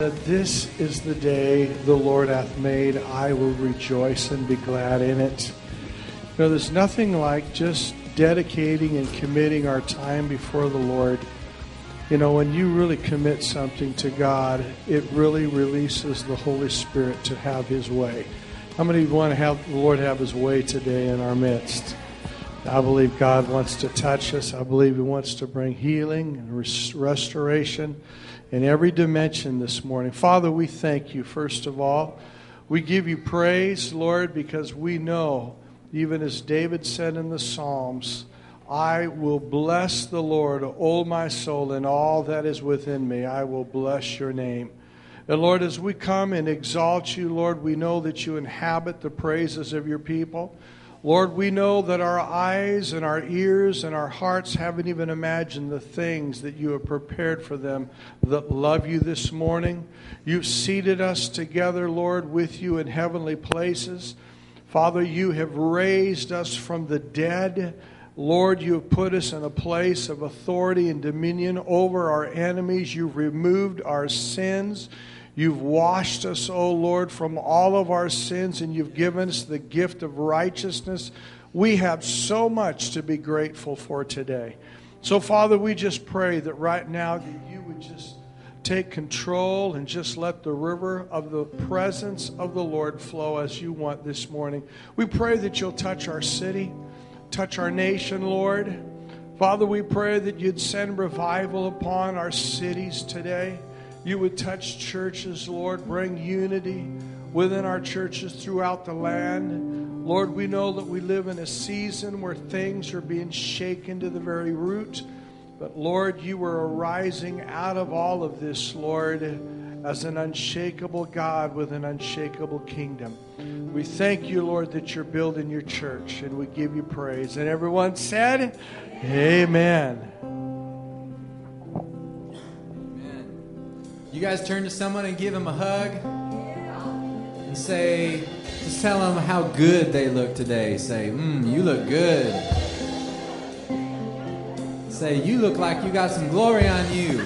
that this is the day the Lord hath made. I will rejoice and be glad in it. You know, there's nothing like just dedicating and committing our time before the Lord. You know, when you really commit something to God, it really releases the Holy Spirit to have His way. How many want to have the Lord have His way today in our midst? I believe God wants to touch us. I believe He wants to bring healing and res- restoration in every dimension this morning. Father, we thank you, first of all. We give you praise, Lord, because we know, even as David said in the Psalms, I will bless the Lord, O my soul, and all that is within me. I will bless your name. And Lord, as we come and exalt you, Lord, we know that you inhabit the praises of your people. Lord, we know that our eyes and our ears and our hearts haven't even imagined the things that you have prepared for them that love you this morning. You've seated us together, Lord, with you in heavenly places. Father, you have raised us from the dead. Lord, you have put us in a place of authority and dominion over our enemies. You've removed our sins. You've washed us, O oh Lord, from all of our sins, and you've given us the gift of righteousness. We have so much to be grateful for today. So, Father, we just pray that right now that you would just take control and just let the river of the presence of the Lord flow as you want this morning. We pray that you'll touch our city touch our nation, Lord. Father, we pray that you'd send revival upon our cities today. You would touch churches, Lord, bring unity within our churches throughout the land. Lord, we know that we live in a season where things are being shaken to the very root. But Lord, you are arising out of all of this, Lord, as an unshakable God with an unshakable kingdom. We thank you, Lord, that you're building your church, and we give you praise. And everyone said, Amen. Amen. You guys turn to someone and give them a hug and say, just tell them how good they look today. Say, mmm, you look good. Say, you look like you got some glory on you.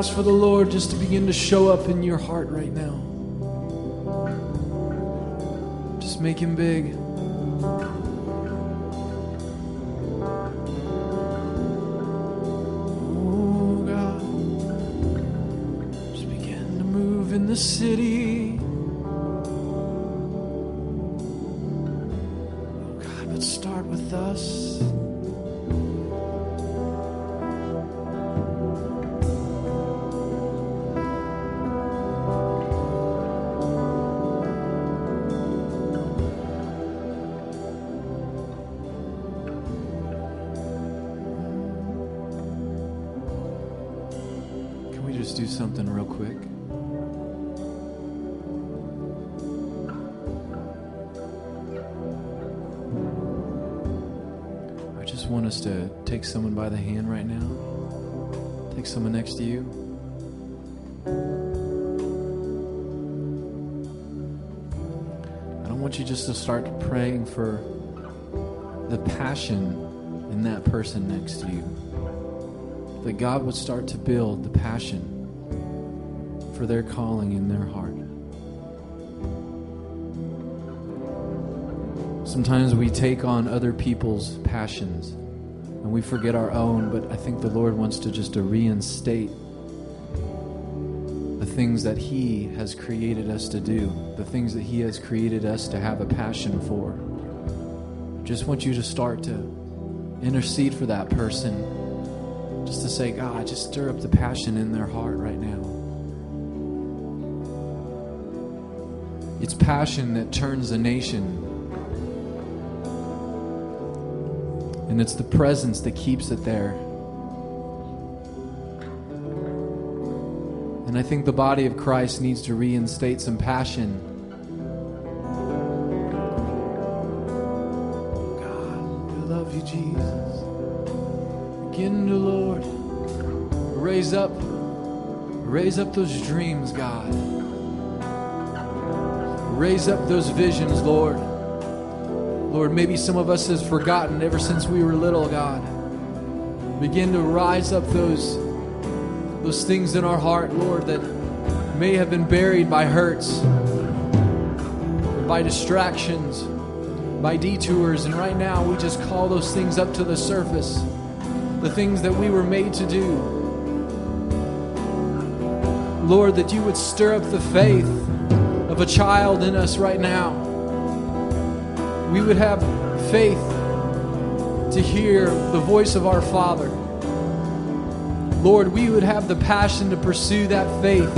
Ask for the Lord just to begin to show up in your heart right now. Just to start praying for the passion in that person next to you that God would start to build the passion for their calling in their heart. Sometimes we take on other people's passions and we forget our own, but I think the Lord wants to just to reinstate the things that He has created us to do, the things that He has created us to have a passion for. I just want you to start to intercede for that person just to say, God, just stir up the passion in their heart right now. It's passion that turns a nation. And it's the presence that keeps it there. And I think the body of Christ needs to reinstate some passion. Begin to, Lord, raise up, raise up those dreams, God. Raise up those visions, Lord. Lord, maybe some of us has forgotten ever since we were little, God. Begin to rise up those those things in our heart, Lord, that may have been buried by hurts, by distractions, by detours, and right now we just call those things up to the surface the things that we were made to do. Lord, that you would stir up the faith of a child in us right now. We would have faith to hear the voice of our Father. Lord, we would have the passion to pursue that faith.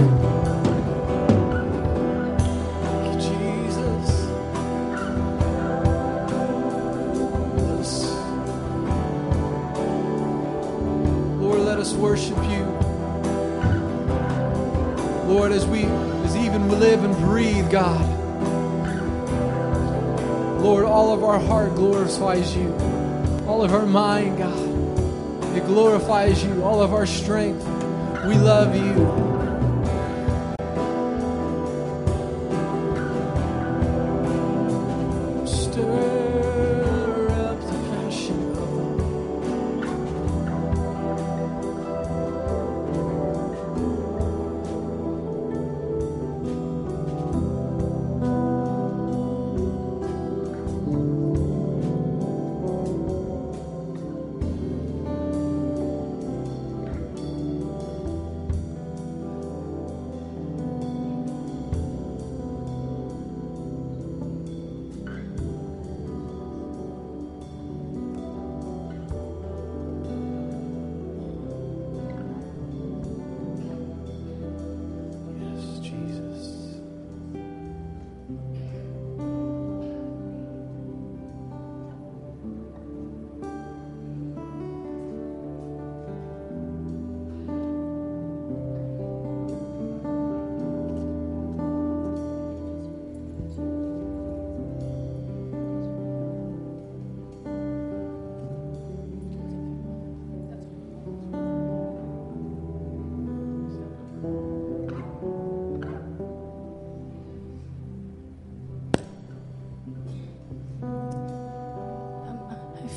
Glorifies you. All of our mind, God. It glorifies you. All of our strength. We love you.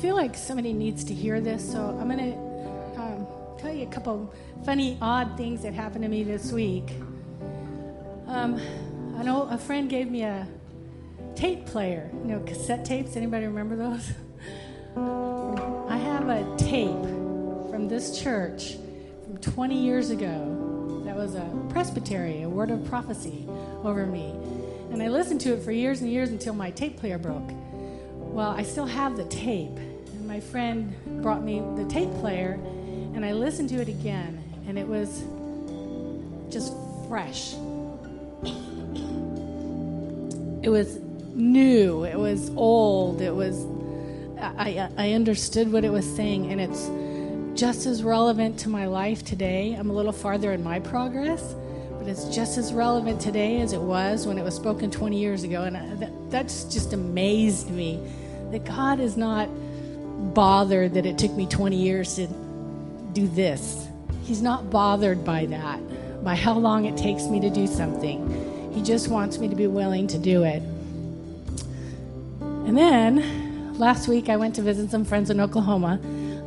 Feel like somebody needs to hear this, so I'm going to um, tell you a couple funny, odd things that happened to me this week. Um, I know a friend gave me a tape player, you know, cassette tapes. Anybody remember those? I have a tape from this church from 20 years ago that was a presbytery, a word of prophecy over me. And I listened to it for years and years until my tape player broke. Well, I still have the tape. My friend brought me the tape player, and I listened to it again, and it was just fresh. It was new, it was old, it was. I, I understood what it was saying, and it's just as relevant to my life today. I'm a little farther in my progress, but it's just as relevant today as it was when it was spoken 20 years ago. And uh, that, that's just amazed me that God is not bothered that it took me 20 years to do this. He's not bothered by that, by how long it takes me to do something. He just wants me to be willing to do it. And then last week I went to visit some friends in Oklahoma.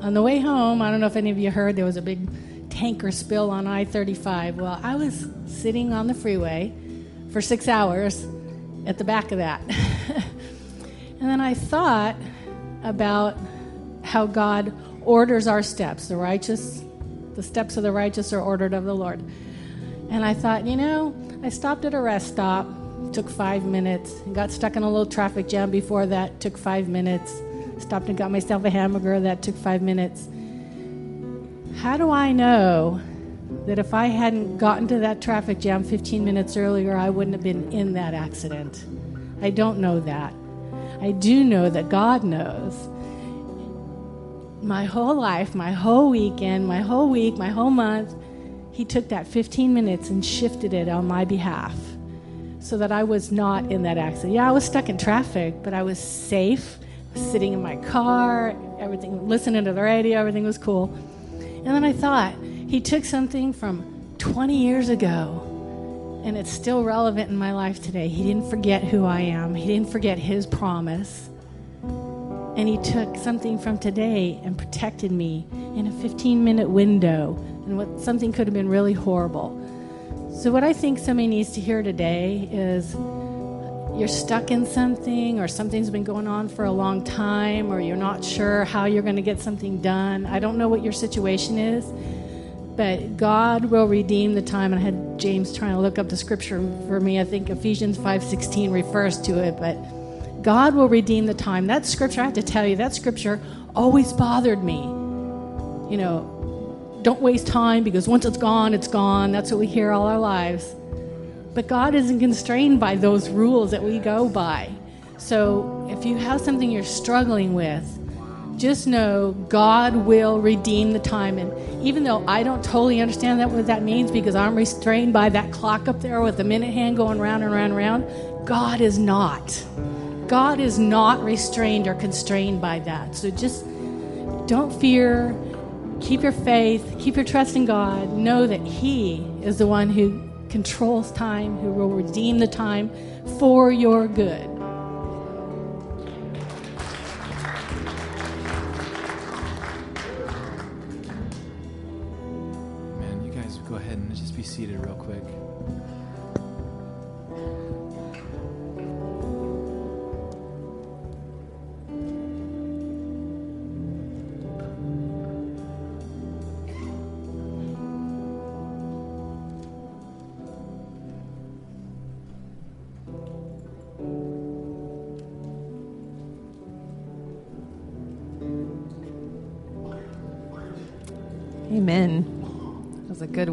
On the way home, I don't know if any of you heard, there was a big tanker spill on I 35. Well, I was sitting on the freeway for six hours at the back of that. and then I thought about how God orders our steps. The righteous, the steps of the righteous are ordered of the Lord. And I thought, you know, I stopped at a rest stop, took five minutes, got stuck in a little traffic jam before that, took five minutes, stopped and got myself a hamburger, that took five minutes. How do I know that if I hadn't gotten to that traffic jam 15 minutes earlier, I wouldn't have been in that accident? I don't know that. I do know that God knows. My whole life, my whole weekend, my whole week, my whole month, He took that 15 minutes and shifted it on my behalf so that I was not in that accident. Yeah, I was stuck in traffic, but I was safe, sitting in my car, everything, listening to the radio, everything was cool. And then I thought, He took something from 20 years ago and it's still relevant in my life today. He didn't forget who I am, He didn't forget His promise. And He took something from today and protected me in a 15 minute window, and what something could have been really horrible. So, what I think somebody needs to hear today is you're stuck in something, or something's been going on for a long time, or you're not sure how you're going to get something done. I don't know what your situation is but God will redeem the time. And I had James trying to look up the scripture for me. I think Ephesians 5:16 refers to it, but God will redeem the time. That scripture, I have to tell you, that scripture always bothered me. You know, don't waste time because once it's gone, it's gone. That's what we hear all our lives. But God isn't constrained by those rules that we go by. So if you have something you're struggling with, just know God will redeem the time. And even though I don't totally understand that what that means because I'm restrained by that clock up there with the minute hand going round and round and round, God is not. God is not restrained or constrained by that. So just don't fear. Keep your faith. Keep your trust in God. Know that He is the one who controls time, who will redeem the time for your good.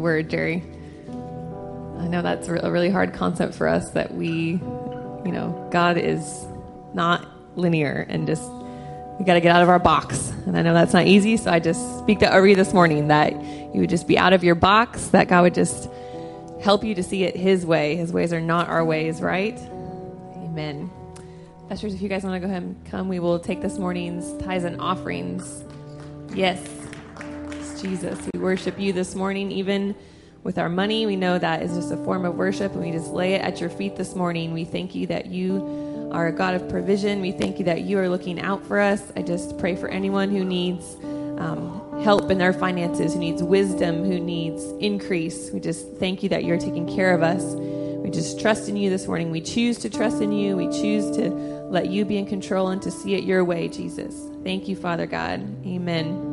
Word, Jerry. I know that's a really hard concept for us that we, you know, God is not linear and just, we got to get out of our box. And I know that's not easy, so I just speak to you this morning that you would just be out of your box, that God would just help you to see it His way. His ways are not our ways, right? Amen. Ushers, if you guys want to go ahead and come, we will take this morning's tithes and offerings. Yes. Jesus. We worship you this morning, even with our money. We know that is just a form of worship, and we just lay it at your feet this morning. We thank you that you are a God of provision. We thank you that you are looking out for us. I just pray for anyone who needs um, help in their finances, who needs wisdom, who needs increase. We just thank you that you're taking care of us. We just trust in you this morning. We choose to trust in you. We choose to let you be in control and to see it your way, Jesus. Thank you, Father God. Amen.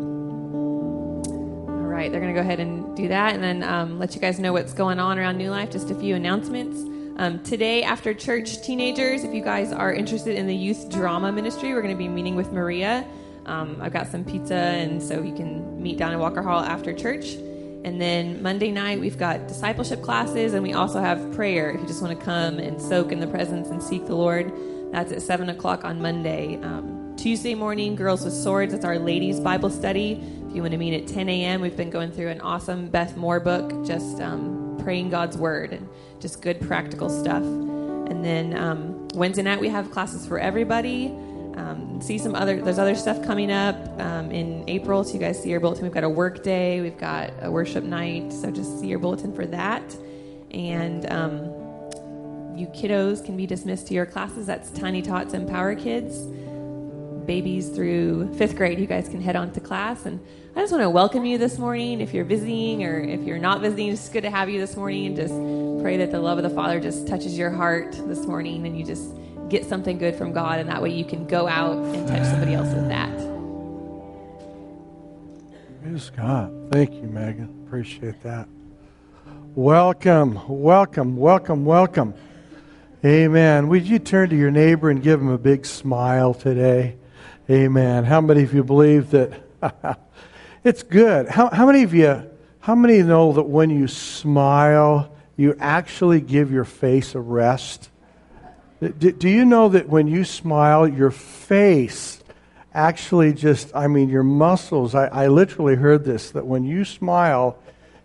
Right, they're going to go ahead and do that and then um, let you guys know what's going on around New Life. Just a few announcements. Um, today, after church, teenagers, if you guys are interested in the youth drama ministry, we're going to be meeting with Maria. Um, I've got some pizza, and so you can meet down in Walker Hall after church. And then Monday night, we've got discipleship classes, and we also have prayer. If you just want to come and soak in the presence and seek the Lord, that's at 7 o'clock on Monday. Um, Tuesday morning, Girls with Swords, that's our ladies' Bible study. If you want to meet at 10 a.m., we've been going through an awesome Beth Moore book, just um, praying God's Word and just good practical stuff. And then um, Wednesday night, we have classes for everybody um, see some other there's other stuff coming up um, in april so you guys see your bulletin we've got a work day we've got a worship night so just see your bulletin for that and um, you kiddos can be dismissed to your classes that's tiny tots and power kids babies through fifth grade you guys can head on to class and i just want to welcome you this morning if you're visiting or if you're not visiting it's good to have you this morning and just pray that the love of the father just touches your heart this morning and you just get something good from God, and that way you can go out and touch somebody else with that. Praise God. Thank you, Megan. Appreciate that. Welcome, welcome, welcome, welcome. Amen. Would you turn to your neighbor and give him a big smile today? Amen. How many of you believe that it's good? How, how many of you how many know that when you smile, you actually give your face a rest? Do, do you know that when you smile, your face actually just, I mean, your muscles, I, I literally heard this, that when you smile,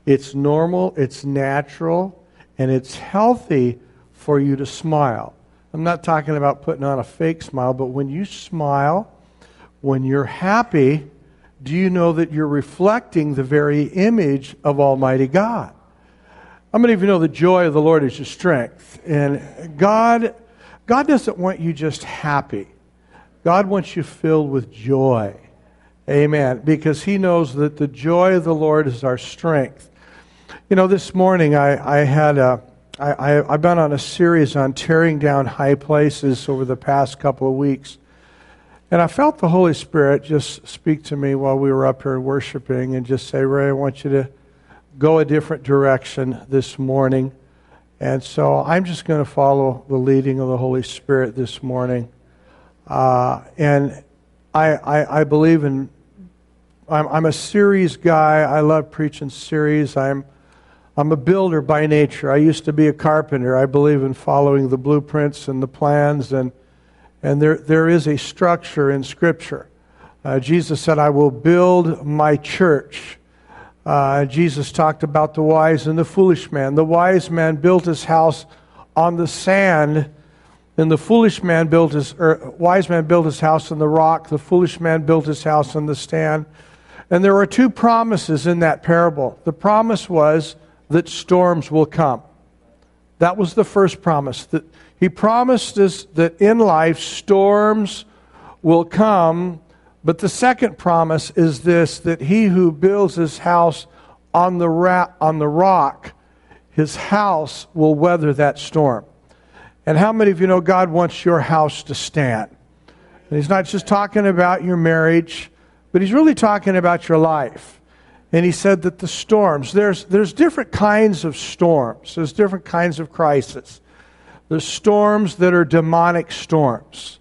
it's normal, it's natural, and it's healthy for you to smile. I'm not talking about putting on a fake smile, but when you smile, when you're happy, do you know that you're reflecting the very image of Almighty God? How many of you know the joy of the Lord is your strength? And God God doesn't want you just happy. God wants you filled with joy. Amen. Because He knows that the joy of the Lord is our strength. You know, this morning I, I had a, I, I, I've been on a series on tearing down high places over the past couple of weeks. And I felt the Holy Spirit just speak to me while we were up here worshiping and just say, Ray, I want you to go a different direction this morning. And so I'm just going to follow the leading of the Holy Spirit this morning. Uh, and I, I, I, believe in, I'm, I'm a series guy. I love preaching series. I'm, I'm a builder by nature. I used to be a carpenter. I believe in following the blueprints and the plans, and, and there, there is a structure in Scripture. Uh, Jesus said, I will build my church uh, Jesus talked about the wise and the foolish man. The wise man built his house on the sand, and the foolish man built his, or wise man built his house on the rock. The foolish man built his house on the sand. And there are two promises in that parable. The promise was that storms will come. That was the first promise. That he promised us that in life storms will come but the second promise is this that he who builds his house on the, ra- on the rock, his house will weather that storm. And how many of you know God wants your house to stand? And he's not just talking about your marriage, but he's really talking about your life. And he said that the storms, there's, there's different kinds of storms, there's different kinds of crises. There's storms that are demonic storms,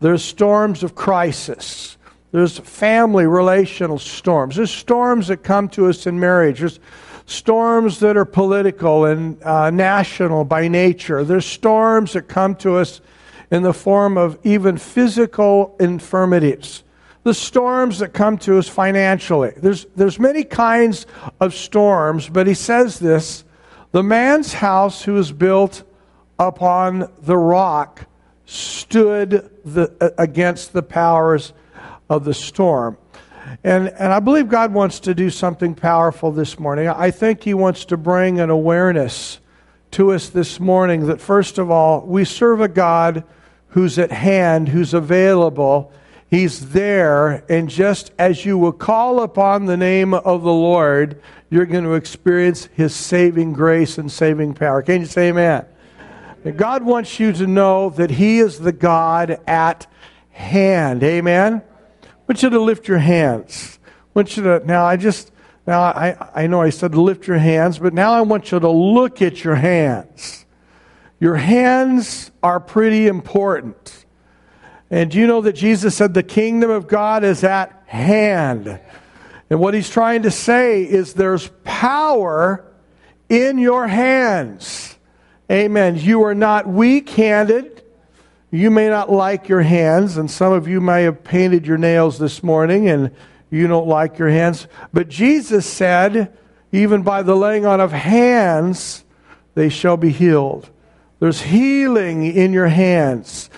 there's storms of crisis. There's family relational storms. There's storms that come to us in marriage. There's storms that are political and uh, national by nature. There's storms that come to us in the form of even physical infirmities. The storms that come to us financially. There's, there's many kinds of storms, but he says this the man's house who is built upon the rock stood the, against the powers of the storm. And, and I believe God wants to do something powerful this morning. I think He wants to bring an awareness to us this morning that, first of all, we serve a God who's at hand, who's available. He's there, and just as you will call upon the name of the Lord, you're going to experience His saving grace and saving power. Can you say amen? God wants you to know that He is the God at hand. Amen? I want you to lift your hands. I want you to, now I just, now I, I know I said lift your hands, but now I want you to look at your hands. Your hands are pretty important. And you know that Jesus said the kingdom of God is at hand? And what he's trying to say is there's power in your hands. Amen. You are not weak handed. You may not like your hands, and some of you may have painted your nails this morning and you don't like your hands. But Jesus said, even by the laying on of hands, they shall be healed. There's healing in your hands.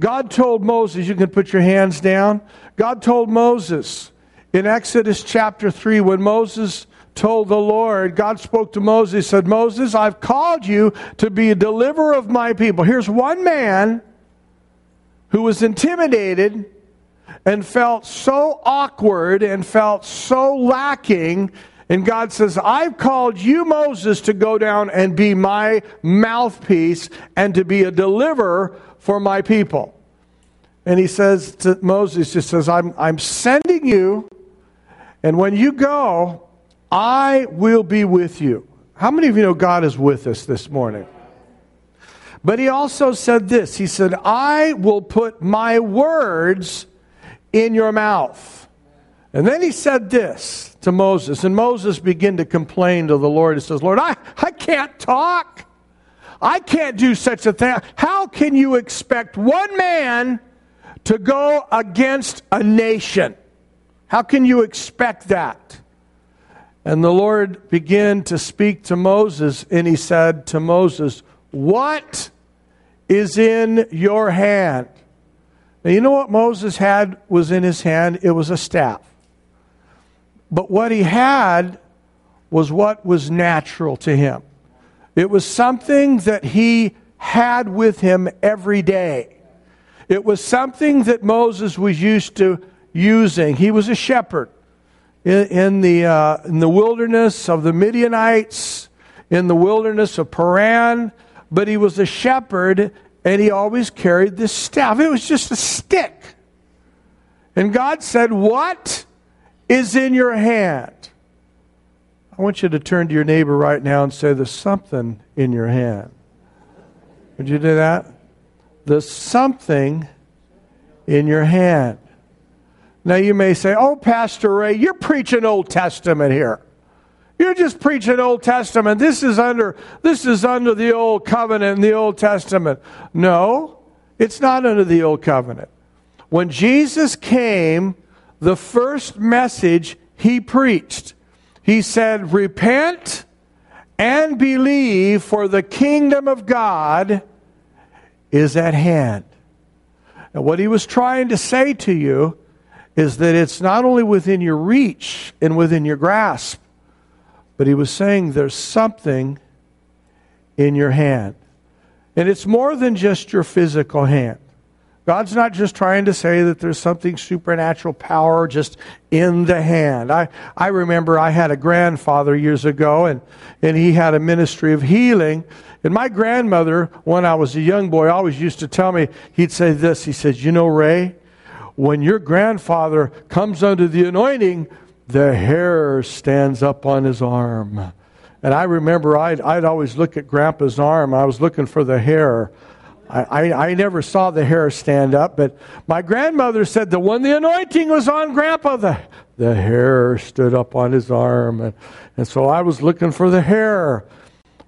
God told Moses, you can put your hands down. God told Moses in Exodus chapter 3, when Moses told the Lord, God spoke to Moses, said, Moses, I've called you to be a deliverer of my people. Here's one man who was intimidated and felt so awkward and felt so lacking. And God says, I've called you, Moses, to go down and be my mouthpiece and to be a deliverer for my people. And he says to Moses, he says, I'm, I'm sending you, and when you go, I will be with you. How many of you know God is with us this morning? But he also said this He said, I will put my words in your mouth. And then he said this to Moses, and Moses began to complain to the Lord. He says, Lord, I, I can't talk. I can't do such a thing. How can you expect one man to go against a nation? How can you expect that? And the Lord began to speak to Moses, and he said to Moses, What is in your hand? Now, you know what Moses had was in his hand? It was a staff. But what he had was what was natural to him. It was something that he had with him every day. It was something that Moses was used to using. He was a shepherd in, in the, uh, in the wilderness of the Midianites, in the wilderness of Paran, but he was a shepherd and he always carried this staff. It was just a stick. And God said, What is in your hand? I want you to turn to your neighbor right now and say, There's something in your hand. Would you do that? There's something in your hand. Now you may say, Oh, Pastor Ray, you're preaching Old Testament here. You're just preaching Old Testament. This is under this is under the old covenant in the Old Testament. No, it's not under the old covenant. When Jesus came, the first message he preached, he said, "Repent and believe for the kingdom of God is at hand." And what he was trying to say to you is that it's not only within your reach and within your grasp, but he was saying there's something in your hand. And it's more than just your physical hand. God's not just trying to say that there's something supernatural power just in the hand. I, I remember I had a grandfather years ago, and, and he had a ministry of healing. And my grandmother, when I was a young boy, always used to tell me, he'd say this. He says, You know, Ray, when your grandfather comes under the anointing, the hair stands up on his arm. And I remember I'd, I'd always look at Grandpa's arm. I was looking for the hair. I, I, I, never saw the hair stand up, but my grandmother said that when the anointing was on Grandpa, the, the hair stood up on his arm. And, and so I was looking for the hair,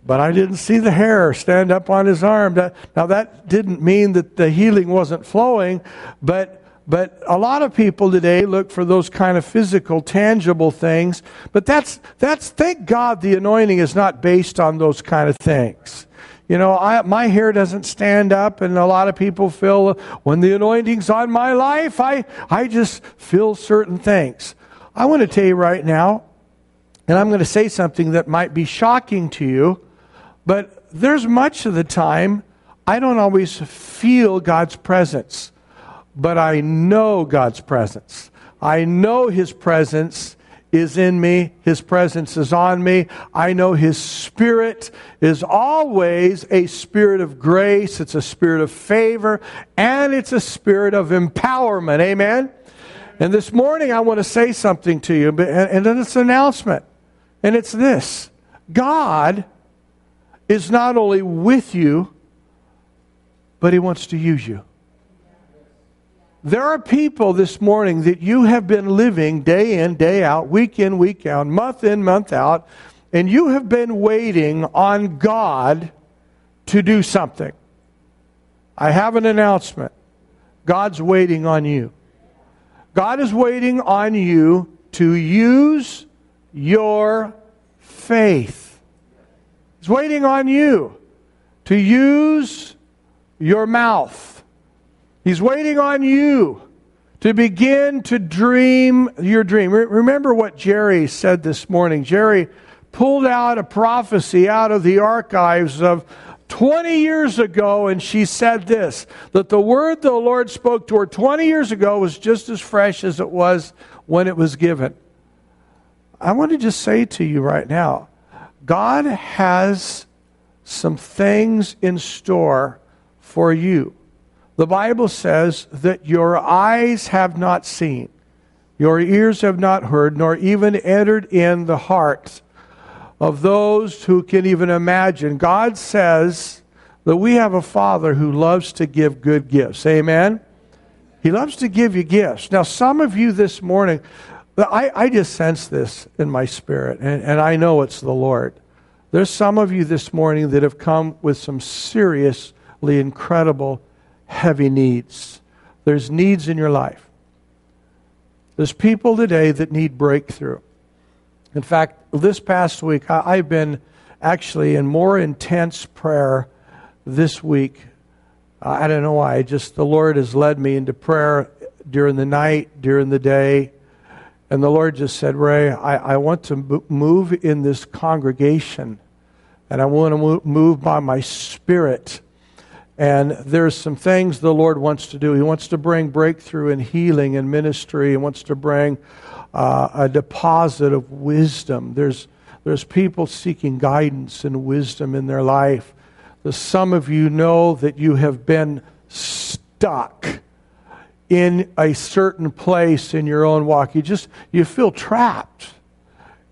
but I didn't see the hair stand up on his arm. Now, that didn't mean that the healing wasn't flowing, but but a lot of people today look for those kind of physical, tangible things. But that's, that's thank God the anointing is not based on those kind of things. You know, I, my hair doesn't stand up, and a lot of people feel when the anointing's on my life, I, I just feel certain things. I want to tell you right now, and I'm going to say something that might be shocking to you, but there's much of the time I don't always feel God's presence, but I know God's presence. I know His presence is in me, His presence is on me. I know His Spirit is always a spirit of grace, it's a spirit of favor, and it's a spirit of empowerment. Amen? And this morning I want to say something to you, and then it's an announcement. And it's this God is not only with you, but He wants to use you. There are people this morning that you have been living day in, day out, week in, week out, month in, month out, and you have been waiting on God to do something. I have an announcement. God's waiting on you. God is waiting on you to use your faith. He's waiting on you to use your mouth He's waiting on you to begin to dream your dream. Remember what Jerry said this morning. Jerry pulled out a prophecy out of the archives of 20 years ago, and she said this that the word the Lord spoke to her 20 years ago was just as fresh as it was when it was given. I want to just say to you right now God has some things in store for you. The Bible says that your eyes have not seen, your ears have not heard, nor even entered in the hearts of those who can even imagine. God says that we have a Father who loves to give good gifts. Amen? He loves to give you gifts. Now, some of you this morning, I, I just sense this in my spirit, and, and I know it's the Lord. There's some of you this morning that have come with some seriously incredible heavy needs. There's needs in your life. There's people today that need breakthrough. In fact, this past week, I, have been actually in more intense prayer this week. I don't know why. Just the Lord has led me into prayer during the night, during the day. And the Lord just said, Ray, I, I want to move in this congregation. And I want to move by my spirit and there's some things the Lord wants to do. He wants to bring breakthrough and healing and ministry. He wants to bring uh, a deposit of wisdom. There's, there's people seeking guidance and wisdom in their life. The, some of you know that you have been stuck in a certain place in your own walk. You just you feel trapped.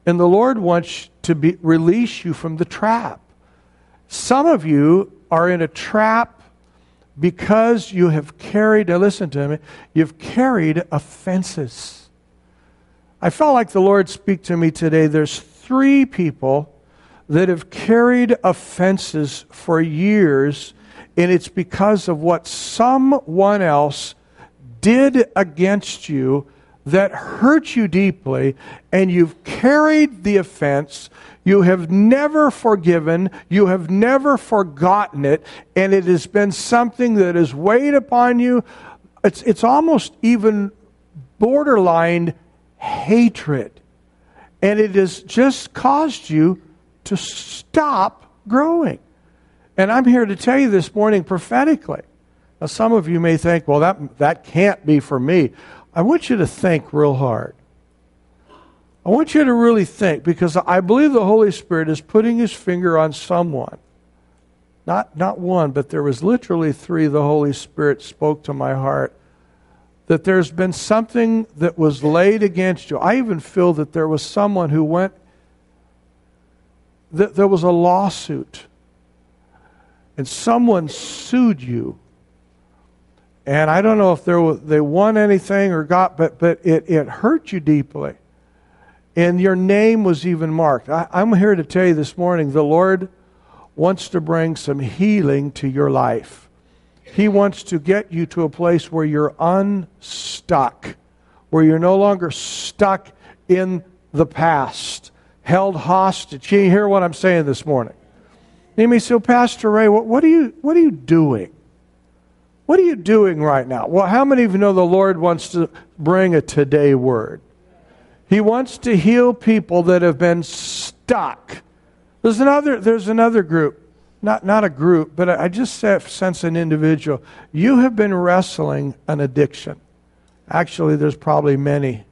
And the Lord wants to be, release you from the trap. Some of you are in a trap because you have carried, now listen to me, you've carried offenses. I felt like the Lord speak to me today. There's three people that have carried offenses for years, and it's because of what someone else did against you that hurt you deeply, and you've carried the offense. You have never forgiven. You have never forgotten it. And it has been something that has weighed upon you. It's, it's almost even borderline hatred. And it has just caused you to stop growing. And I'm here to tell you this morning prophetically. Now, some of you may think, well, that, that can't be for me. I want you to think real hard. I want you to really think because I believe the Holy Spirit is putting his finger on someone. Not, not one, but there was literally three the Holy Spirit spoke to my heart. That there's been something that was laid against you. I even feel that there was someone who went, that there was a lawsuit. And someone sued you and I don't know if they won anything or got, but, but it, it hurt you deeply. And your name was even marked. I, I'm here to tell you this morning the Lord wants to bring some healing to your life. He wants to get you to a place where you're unstuck, where you're no longer stuck in the past, held hostage. You hear what I'm saying this morning? You may say, Pastor Ray, what, what, are you, what are you doing? What are you doing right now? Well, how many of you know the Lord wants to bring a today word? He wants to heal people that have been stuck. There's another, there's another group not, not a group, but I just sense an individual. You have been wrestling an addiction. Actually, there's probably many.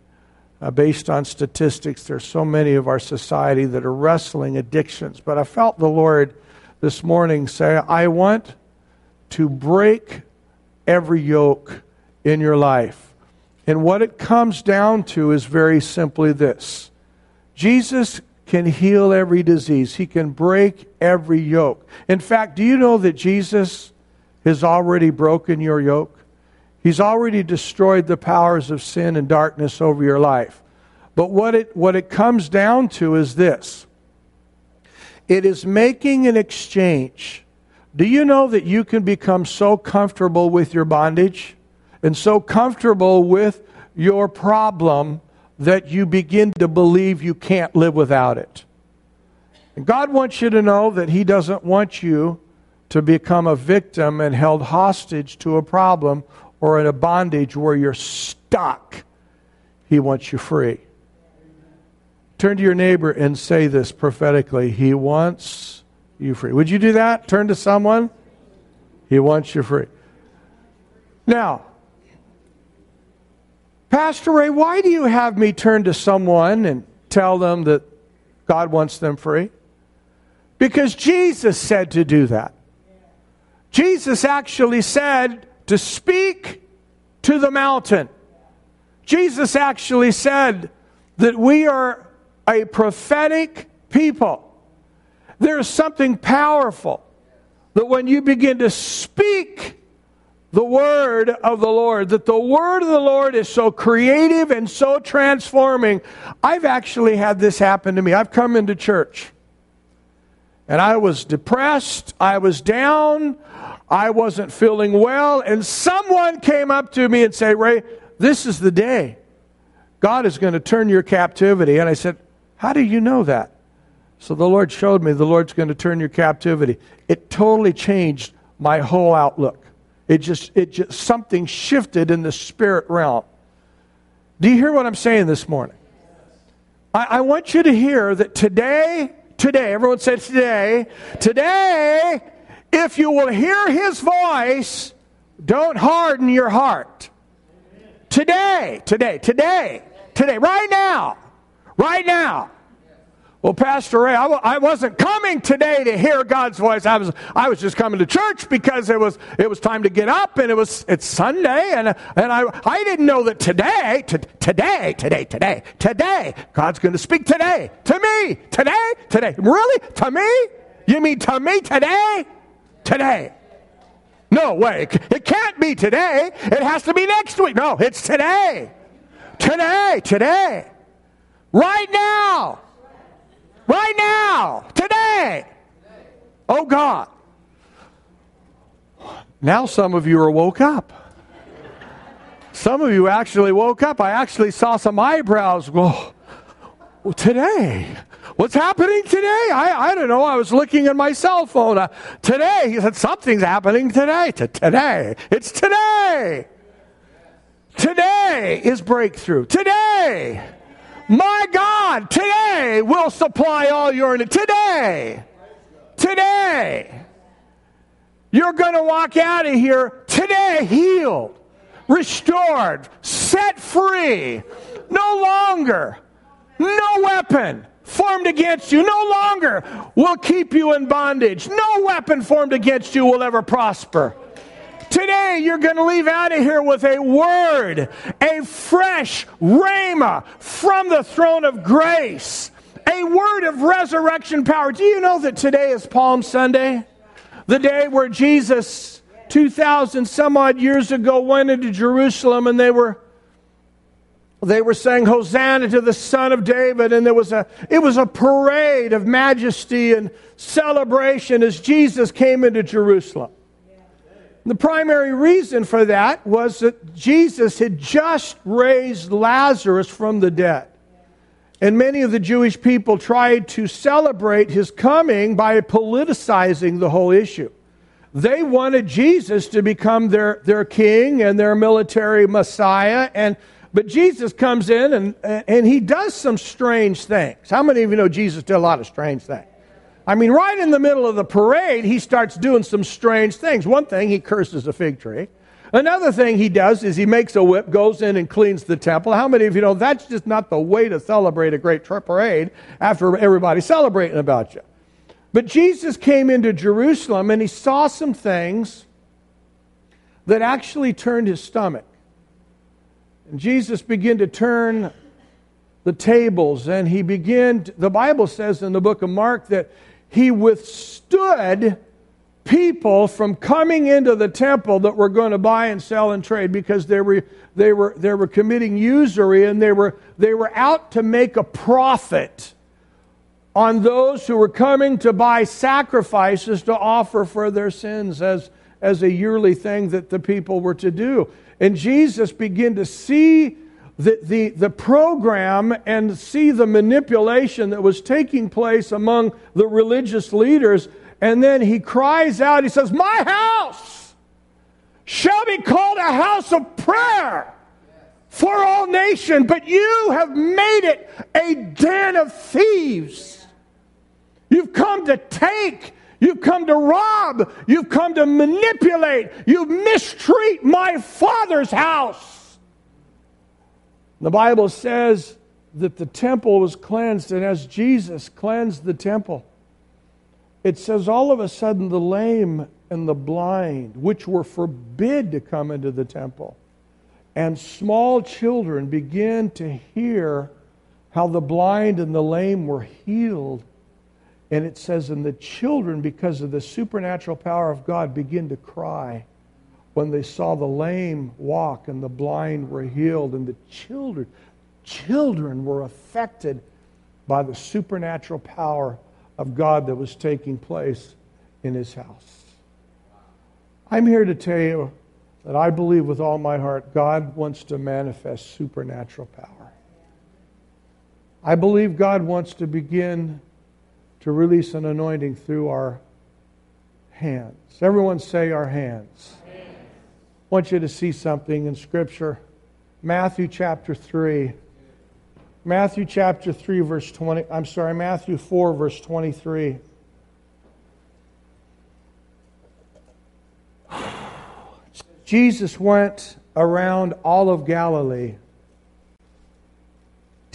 Uh, based on statistics, there's so many of our society that are wrestling addictions. But I felt the Lord this morning say, I want to break every yoke in your life. And what it comes down to is very simply this Jesus can heal every disease, He can break every yoke. In fact, do you know that Jesus has already broken your yoke? He's already destroyed the powers of sin and darkness over your life. But what it, what it comes down to is this it is making an exchange. Do you know that you can become so comfortable with your bondage and so comfortable with your problem that you begin to believe you can't live without it. And God wants you to know that He doesn't want you to become a victim and held hostage to a problem or in a bondage where you're stuck. He wants you free. Turn to your neighbor and say this prophetically He wants you free. Would you do that? Turn to someone. He wants you free. Now, Pastor Ray, why do you have me turn to someone and tell them that God wants them free? Because Jesus said to do that. Jesus actually said to speak to the mountain. Jesus actually said that we are a prophetic people. There's something powerful that when you begin to speak the word of the Lord, that the word of the Lord is so creative and so transforming. I've actually had this happen to me. I've come into church and I was depressed, I was down, I wasn't feeling well, and someone came up to me and said, Ray, this is the day. God is going to turn your captivity. And I said, How do you know that? So the Lord showed me the Lord's going to turn your captivity. It totally changed my whole outlook. It just, it just, something shifted in the spirit realm. Do you hear what I'm saying this morning? I, I want you to hear that today, today, everyone said today, today, if you will hear his voice, don't harden your heart. Today, today, today, today, right now, right now. Well, Pastor Ray, I w- I wasn't coming today to hear God's voice. I was, I was just coming to church because it was, it was time to get up and it was, it's Sunday and, and I, I didn't know that today, t- today, today, today, today, God's going to speak today, to me, today, today. Really? To me? You mean to me today? Today. No way. It can't be today. It has to be next week. No, it's today. Today, today. Right now. Right now, today. Oh God. Now some of you are woke up. Some of you actually woke up. I actually saw some eyebrows go, well, today. What's happening today? I, I don't know. I was looking at my cell phone. Uh, today, he said, something's happening today. To today. It's today. Today is breakthrough. Today. My God, today will supply all your needs. Today. Today. You're going to walk out of here today healed, restored, set free. No longer, no weapon formed against you no longer will keep you in bondage. No weapon formed against you will ever prosper. Today, you're going to leave out of here with a word, a fresh rhema from the throne of grace, a word of resurrection power. Do you know that today is Palm Sunday? The day where Jesus, 2,000 some odd years ago, went into Jerusalem and they were. They were saying Hosanna to the Son of David, and there was a it was a parade of majesty and celebration as Jesus came into Jerusalem. The primary reason for that was that Jesus had just raised Lazarus from the dead. And many of the Jewish people tried to celebrate his coming by politicizing the whole issue. They wanted Jesus to become their, their king and their military messiah. And, but Jesus comes in and, and he does some strange things. How many of you know Jesus did a lot of strange things? I mean, right in the middle of the parade, he starts doing some strange things. One thing, he curses a fig tree. Another thing he does is he makes a whip, goes in and cleans the temple. How many of you know that's just not the way to celebrate a great parade after everybody's celebrating about you? But Jesus came into Jerusalem and he saw some things that actually turned his stomach. And Jesus began to turn the tables and he began, the Bible says in the book of Mark that he withstood people from coming into the temple that were going to buy and sell and trade because they were, they were, they were committing usury and they were, they were out to make a profit on those who were coming to buy sacrifices to offer for their sins as, as a yearly thing that the people were to do. And Jesus began to see the, the, the program and see the manipulation that was taking place among the religious leaders. And then he cries out, he says, My house shall be called a house of prayer for all nations, but you have made it a den of thieves. You've come to take You've come to rob. You've come to manipulate. You mistreat my father's house. The Bible says that the temple was cleansed, and as Jesus cleansed the temple, it says all of a sudden the lame and the blind, which were forbid to come into the temple, and small children begin to hear how the blind and the lame were healed. And it says, and the children, because of the supernatural power of God, begin to cry when they saw the lame walk and the blind were healed. And the children, children were affected by the supernatural power of God that was taking place in his house. I'm here to tell you that I believe with all my heart God wants to manifest supernatural power. I believe God wants to begin to release an anointing through our hands. Everyone say our hands. I want you to see something in Scripture. Matthew chapter 3. Matthew chapter 3, verse 20. I'm sorry, Matthew 4, verse 23. Jesus went around all of Galilee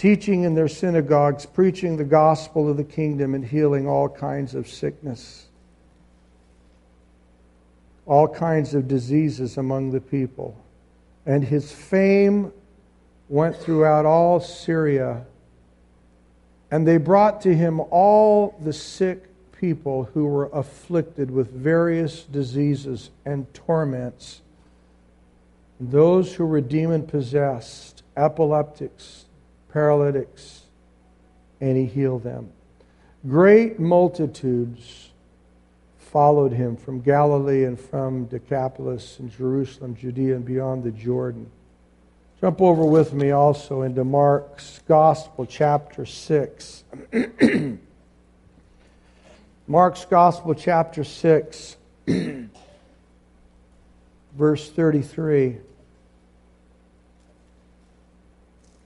teaching in their synagogues, preaching the gospel of the kingdom, and healing all kinds of sickness, all kinds of diseases among the people. And his fame went throughout all Syria. And they brought to him all the sick people who were afflicted with various diseases and torments, those who were demon possessed, epileptics paralytics, and he healed them. Great multitudes followed him from Galilee and from Decapolis and Jerusalem, Judea, and beyond the Jordan. Jump over with me also into Mark's Gospel, chapter 6. Mark's Gospel, chapter 6, verse 33.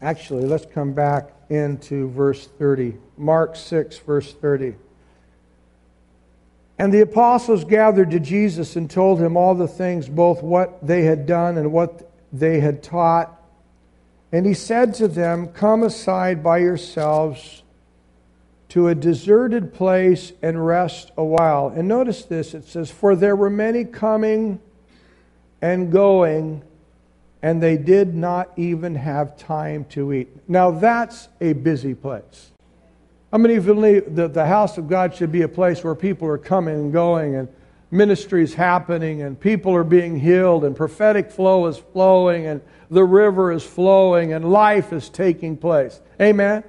Actually, let's come back into verse 30. Mark 6, verse 30. And the apostles gathered to Jesus and told him all the things, both what they had done and what they had taught. And he said to them, Come aside by yourselves to a deserted place and rest a while. And notice this it says, For there were many coming and going and they did not even have time to eat. Now, that's a busy place. How many of you believe that the house of God should be a place where people are coming and going and ministries happening and people are being healed and prophetic flow is flowing and the river is flowing and life is taking place? Amen?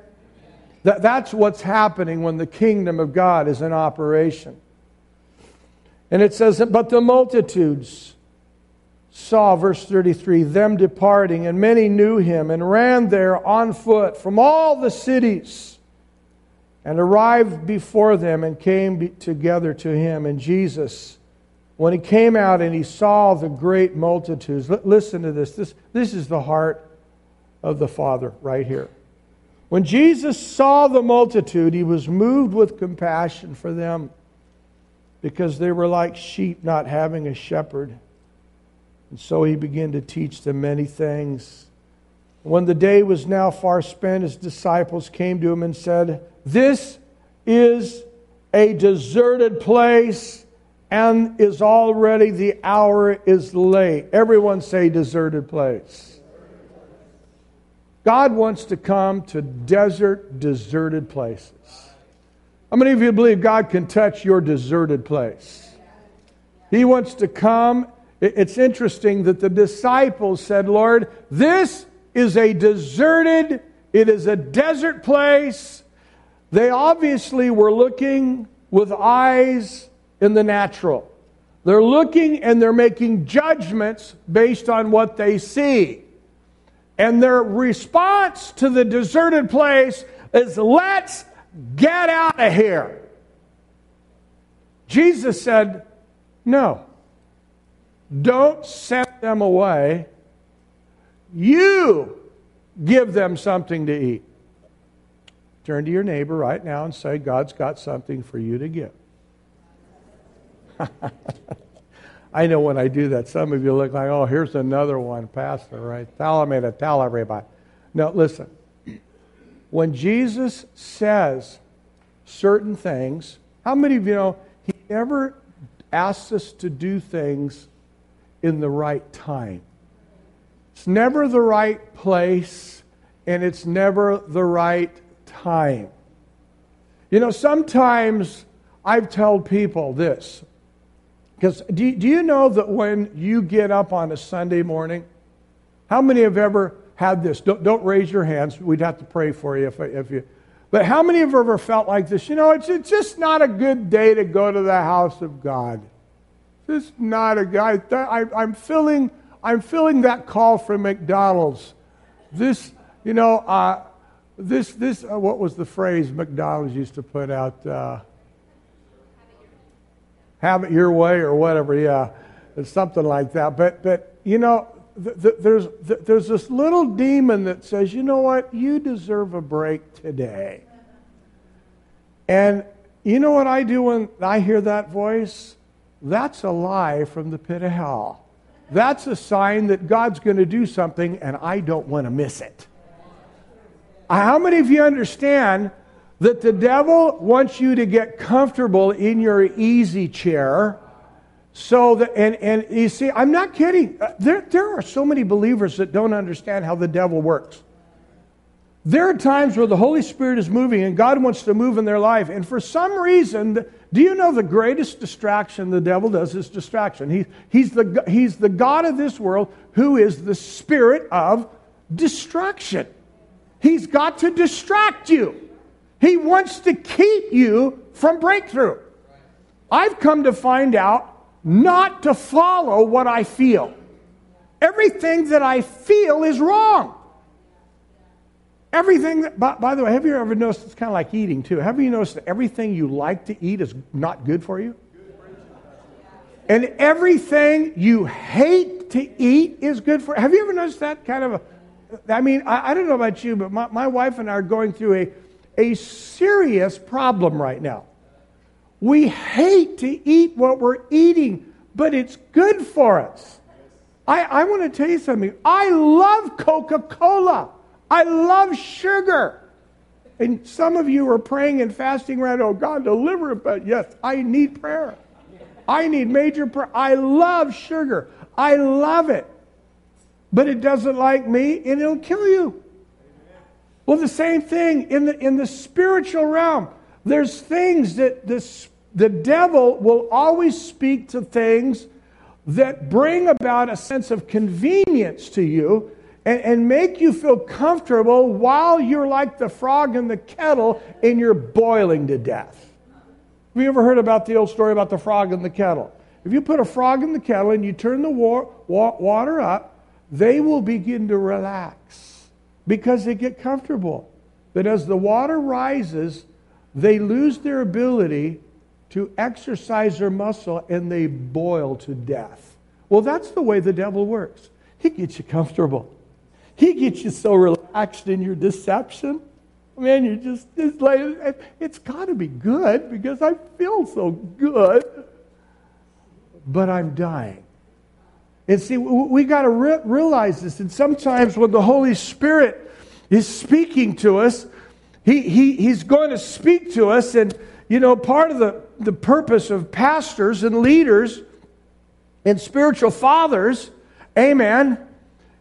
That, that's what's happening when the kingdom of God is in operation. And it says, But the multitudes saw, verse 33, them departing, and many knew him and ran there on foot from all the cities and arrived before them and came together to him. And Jesus, when he came out and he saw the great multitudes, listen to this. This, this is the heart of the Father right here. When Jesus saw the multitude, he was moved with compassion for them because they were like sheep not having a shepherd. And so he began to teach them many things. When the day was now far spent, his disciples came to him and said, This is a deserted place and is already the hour is late. Everyone say deserted place. God wants to come to desert, deserted places. How many of you believe God can touch your deserted place? He wants to come. It's interesting that the disciples said, Lord, this is a deserted, it is a desert place. They obviously were looking with eyes in the natural. They're looking and they're making judgments based on what they see. And their response to the deserted place is, let's get out of here. Jesus said, no. Don't send them away. You give them something to eat. Turn to your neighbor right now and say, God's got something for you to give. I know when I do that, some of you look like, oh, here's another one, Pastor, right? Tell me to tell everybody. No, listen. When Jesus says certain things, how many of you know he never asks us to do things in the right time? It's never the right place, and it's never the right time. You know, sometimes I've told people this because do, do you know that when you get up on a Sunday morning, how many have ever had this? Don't, don't raise your hands. We'd have to pray for you if, if you. But how many have ever felt like this? You know, it's, it's just not a good day to go to the house of God. It's not a guy. I, I'm feeling, I'm feeling that call from McDonald's. This, you know, uh, this, this. Uh, what was the phrase McDonald's used to put out? Uh, have it your way or whatever. Yeah, it's something like that. But but you know, th- th- there's th- there's this little demon that says, you know what, you deserve a break today. And you know what I do when I hear that voice? That's a lie from the pit of hell. That's a sign that God's going to do something and I don't want to miss it. How many of you understand that the devil wants you to get comfortable in your easy chair so that and, and you see i'm not kidding uh, there, there are so many believers that don't understand how the devil works there are times where the holy spirit is moving and god wants to move in their life and for some reason do you know the greatest distraction the devil does is distraction he, he's, the, he's the god of this world who is the spirit of destruction he's got to distract you he wants to keep you from breakthrough. I've come to find out not to follow what I feel. Everything that I feel is wrong. Everything that, by, by the way, have you ever noticed it's kind of like eating too? Have you noticed that everything you like to eat is not good for you? And everything you hate to eat is good for you. Have you ever noticed that kind of a, I mean, I, I don't know about you, but my, my wife and I are going through a a serious problem right now. We hate to eat what we're eating, but it's good for us. I, I want to tell you something. I love Coca Cola, I love sugar. And some of you are praying and fasting right oh God deliver it but yes I need prayer. I need major prayer. I love sugar. I love it. But it doesn't like me and it'll kill you. Well, the same thing in the, in the spiritual realm. There's things that this, the devil will always speak to things that bring about a sense of convenience to you and, and make you feel comfortable while you're like the frog in the kettle and you're boiling to death. Have you ever heard about the old story about the frog in the kettle? If you put a frog in the kettle and you turn the wa- wa- water up, they will begin to relax because they get comfortable. But as the water rises, they lose their ability to exercise their muscle and they boil to death. Well, that's the way the devil works. He gets you comfortable. He gets you so relaxed in your deception Man, you just, just like, it's got to be good because I feel so good. But I'm dying. And see, we got to re- realize this. And sometimes when the Holy Spirit is speaking to us, he, he, he's going to speak to us. And, you know, part of the, the purpose of pastors and leaders and spiritual fathers, amen,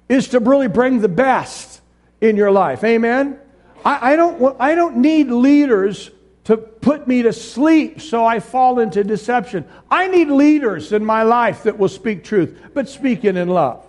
is to really bring the best in your life. Amen? I, I, don't, I don't need leaders to put me to sleep so I fall into deception. I need leaders in my life that will speak truth, but speaking in love.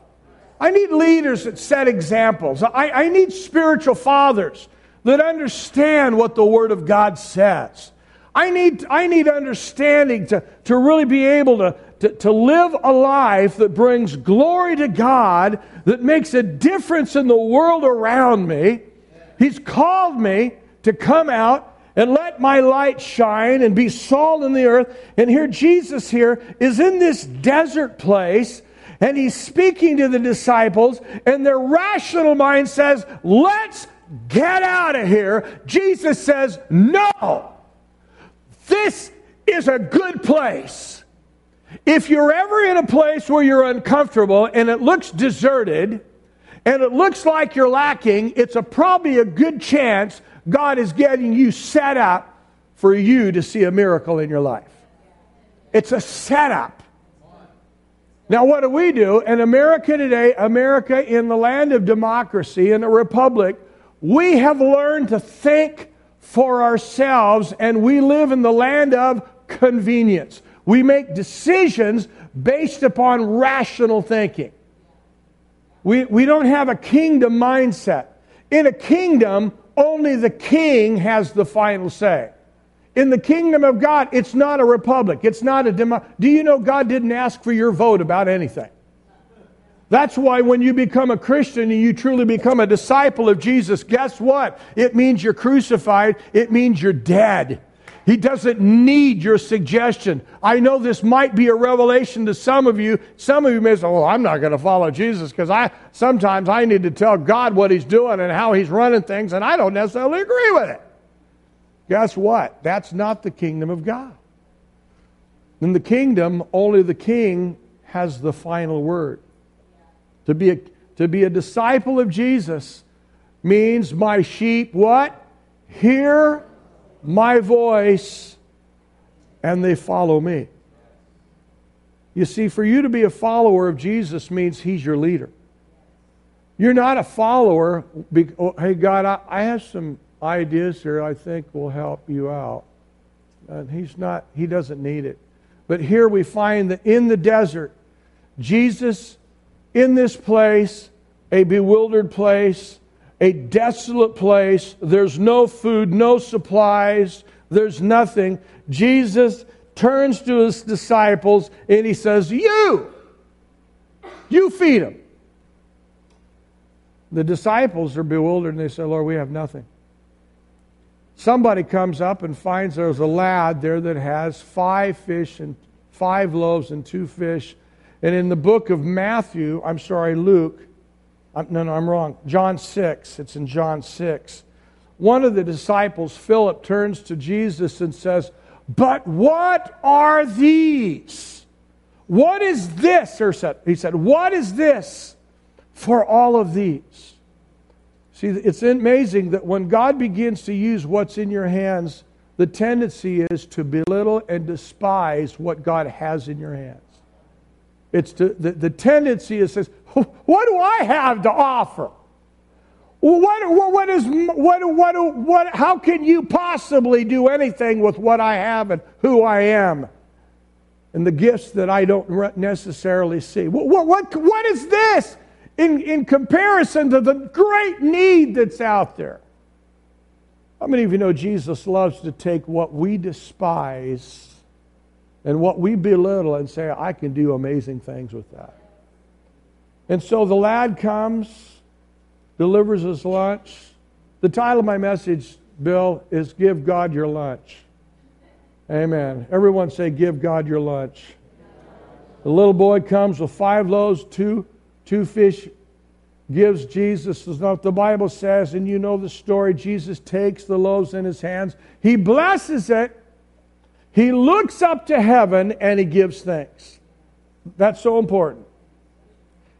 I need leaders that set examples. I, I need spiritual fathers that understand what the Word of God says. I need, I need understanding to, to really be able to, to, to live a life that brings glory to God, that makes a difference in the world around me. He's called me to come out and let my light shine and be salt in the earth. And here, Jesus here is in this desert place and he's speaking to the disciples, and their rational mind says, Let's get out of here. Jesus says, No. This is a good place. If you're ever in a place where you're uncomfortable and it looks deserted and it looks like you're lacking, it's a, probably a good chance God is getting you set up for you to see a miracle in your life. It's a setup. Now, what do we do? In America today, America in the land of democracy, in a republic, we have learned to think for ourselves, and we live in the land of convenience. We make decisions based upon rational thinking. We, we don't have a kingdom mindset. In a kingdom, only the king has the final say. In the kingdom of God, it's not a republic. It's not a demo. Do you know God didn't ask for your vote about anything? That's why when you become a Christian and you truly become a disciple of Jesus, guess what? It means you're crucified, it means you're dead. He doesn't need your suggestion. I know this might be a revelation to some of you. Some of you may say, "Well, I'm not going to follow Jesus because I sometimes I need to tell God what He's doing and how He's running things, and I don't necessarily agree with it." Guess what? That's not the kingdom of God. In the kingdom, only the king has the final word. To be a, to be a disciple of Jesus means my sheep what? Hear my voice and they follow me. You see, for you to be a follower of Jesus means he's your leader. You're not a follower. oh, hey, God, I, I have some ideas here I think will help you out. And he's not, he doesn't need it. But here we find that in the desert, Jesus in this place, a bewildered place, a desolate place. There's no food, no supplies, there's nothing. Jesus turns to his disciples and he says, You, you feed them. The disciples are bewildered and they say, Lord, we have nothing. Somebody comes up and finds there's a lad there that has five fish and five loaves and two fish and in the book of Matthew, I'm sorry, Luke, I'm, no, no, I'm wrong. John 6, it's in John 6. One of the disciples, Philip, turns to Jesus and says, But what are these? What is this? He said, What is this for all of these? See, it's amazing that when God begins to use what's in your hands, the tendency is to belittle and despise what God has in your hands. It's to, the, the tendency is says, what do I have to offer? What, what, what is, what, what, what, how can you possibly do anything with what I have and who I am and the gifts that I don't necessarily see? What, what, what, what is this in, in comparison to the great need that's out there? How many of you know Jesus loves to take what we despise and what we belittle and say, I can do amazing things with that. And so the lad comes, delivers his lunch. The title of my message, Bill, is Give God Your Lunch. Amen. Everyone say, Give God your lunch. The little boy comes with five loaves, two, two fish, gives Jesus, the Bible says, and you know the story, Jesus takes the loaves in his hands, he blesses it, he looks up to heaven, and he gives thanks. That's so important.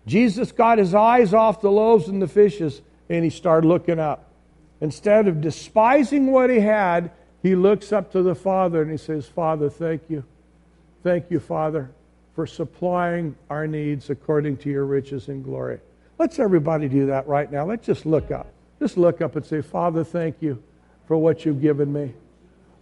Jesus got his eyes off the loaves and the fishes, and he started looking up. Instead of despising what he had, he looks up to the Father and he says, Father, thank you. Thank you, Father, for supplying our needs according to your riches and glory. Let's everybody do that right now. Let's just look up. Just look up and say, Father, thank you for what you've given me.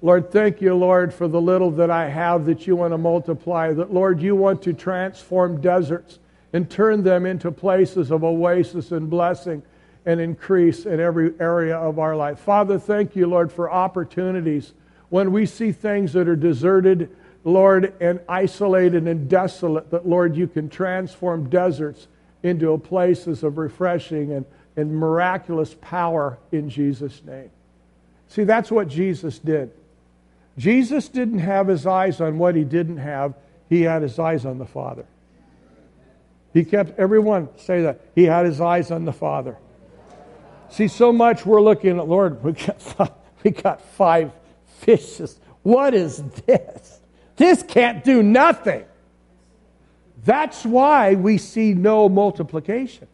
Lord, thank you, Lord, for the little that I have that you want to multiply. That, Lord, you want to transform deserts and turn them into places of oasis and blessing and increase in every area of our life. Father, thank you, Lord, for opportunities when we see things that are deserted, Lord, and isolated and desolate, that, Lord, you can transform deserts into places of refreshing and, and miraculous power in Jesus' name. See, that's what Jesus did. Jesus didn't have his eyes on what he didn't have, he had his eyes on the Father. He kept, everyone say that. He had his eyes on the Father. See, so much we're looking at, Lord, we got five, we got five fishes. What is this? This can't do nothing. That's why we see no multiplication.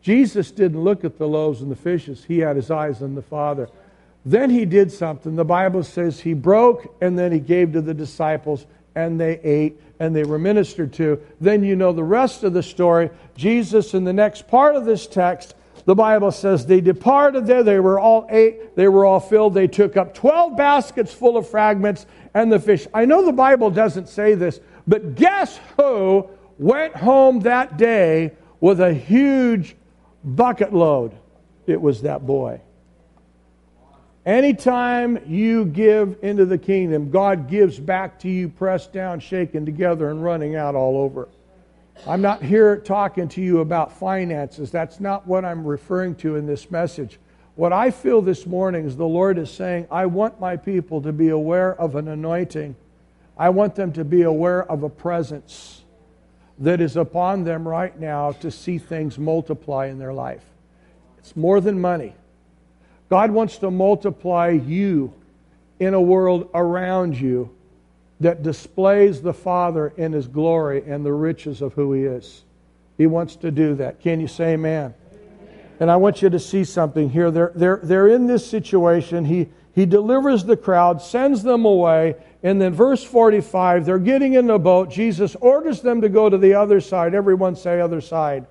Jesus didn't look at the loaves and the fishes, he had his eyes on the Father. Then he did something. The Bible says he broke and then he gave to the disciples and they ate and they were ministered to. Then you know the rest of the story. Jesus, in the next part of this text, the Bible says they departed there. They were all ate. They were all filled. They took up 12 baskets full of fragments and the fish. I know the Bible doesn't say this, but guess who went home that day with a huge bucket load? It was that boy. Anytime you give into the kingdom, God gives back to you, pressed down, shaken together, and running out all over. I'm not here talking to you about finances. That's not what I'm referring to in this message. What I feel this morning is the Lord is saying, I want my people to be aware of an anointing. I want them to be aware of a presence that is upon them right now to see things multiply in their life. It's more than money. God wants to multiply you in a world around you that displays the Father in His glory and the riches of who He is. He wants to do that. Can you say amen? And I want you to see something here. They're, they're, they're in this situation. He, he delivers the crowd, sends them away, and then verse 45, they're getting in the boat. Jesus orders them to go to the other side. Everyone say other side.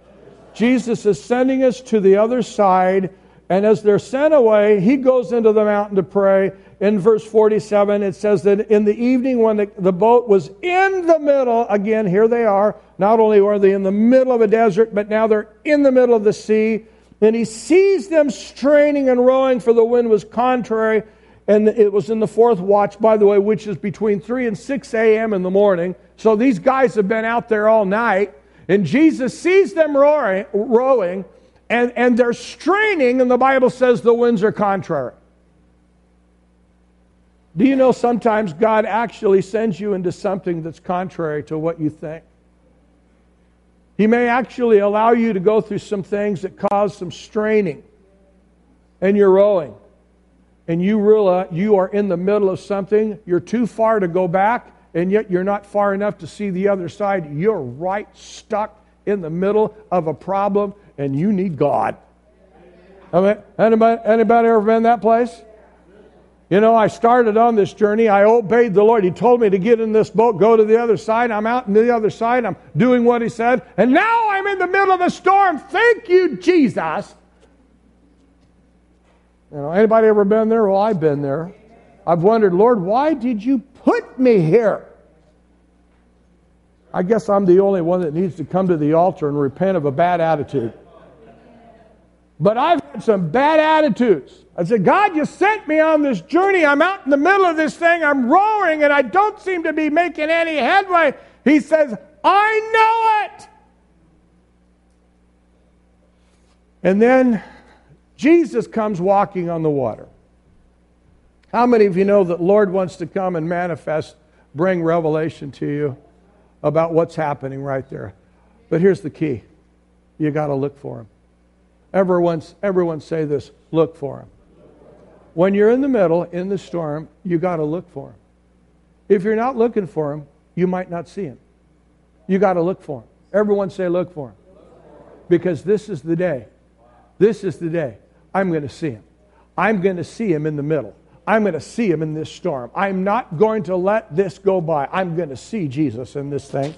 Jesus is sending us to the other side and as they're sent away, he goes into the mountain to pray. In verse 47, it says that in the evening, when the, the boat was in the middle, again, here they are. Not only are they in the middle of a desert, but now they're in the middle of the sea. And he sees them straining and rowing, for the wind was contrary. And it was in the fourth watch, by the way, which is between 3 and 6 a.m. in the morning. So these guys have been out there all night. And Jesus sees them rowing, rowing and, and they're straining, and the Bible says the winds are contrary. Do you know sometimes God actually sends you into something that's contrary to what you think? He may actually allow you to go through some things that cause some straining, and you're rowing, and you realize you are in the middle of something, you're too far to go back, and yet you're not far enough to see the other side. You're right stuck in the middle of a problem and you need God. I Anybody, anybody ever been that place? You know, I started on this journey. I obeyed the Lord. He told me to get in this boat, go to the other side. I'm out in the other side. I'm doing what He said. And now I'm in the middle of the storm. Thank you, Jesus. You know, anybody ever been there? Well, I've been there. I've wondered, Lord, why did you put me here? I guess I'm the only one that needs to come to the altar and repent of a bad attitude. But I've had some bad attitudes. I said, God, you sent me on this journey. I'm out in the middle of this thing. I'm roaring and I don't seem to be making any headway. He says, I know it. And then Jesus comes walking on the water. How many of you know that Lord wants to come and manifest, bring revelation to you? about what's happening right there. But here's the key you got to look for him. Everyone, everyone say this look for him. When you're in the middle, in the storm, you got to look for him. If you're not looking for him, you might not see him. You got to look for him. Everyone say, look for him. Because this is the day. This is the day. I'm going to see him. I'm going to see him in the middle. I'm going to see him in this storm. I'm not going to let this go by. I'm going to see Jesus in this thing.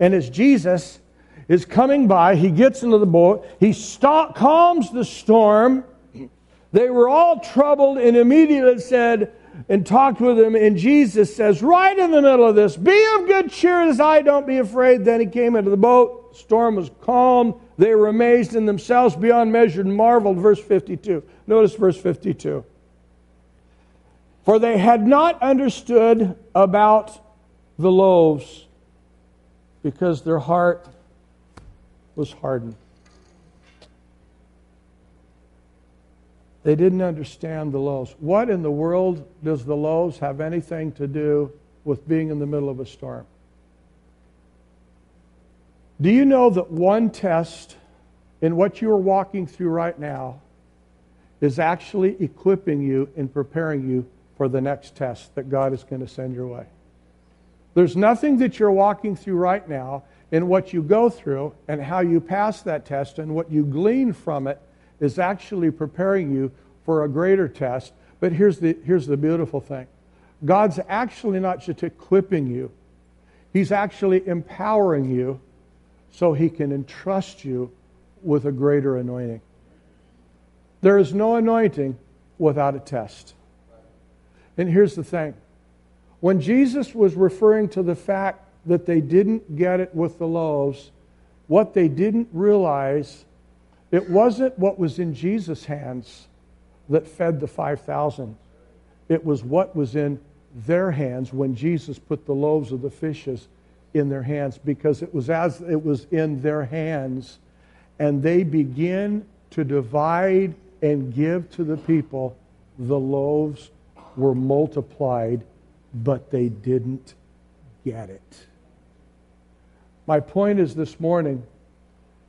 And as Jesus is coming by, he gets into the boat, he stop, calms the storm. They were all troubled and immediately said, and talked with him. And Jesus says, right in the middle of this, Be of good cheer as I, don't be afraid. Then he came into the boat. Storm was calm. They were amazed in themselves beyond measure and marveled. Verse 52. Notice verse 52. For they had not understood about the loaves because their heart was hardened. They didn't understand the loaves. What in the world does the loaves have anything to do with being in the middle of a storm? Do you know that one test in what you are walking through right now is actually equipping you and preparing you for the next test that God is going to send your way? There's nothing that you're walking through right now in what you go through and how you pass that test and what you glean from it is actually preparing you for a greater test. But here's the, here's the beautiful thing God's actually not just equipping you, He's actually empowering you so He can entrust you with a greater anointing. There is no anointing without a test. And here's the thing when Jesus was referring to the fact that they didn't get it with the loaves, what they didn't realize it wasn't what was in Jesus' hands that fed the 5,000. It was what was in their hands when Jesus put the loaves of the fishes in their hands because it was as it was in their hands. And they begin to divide and give to the people. The loaves were multiplied but they didn't get it my point is this morning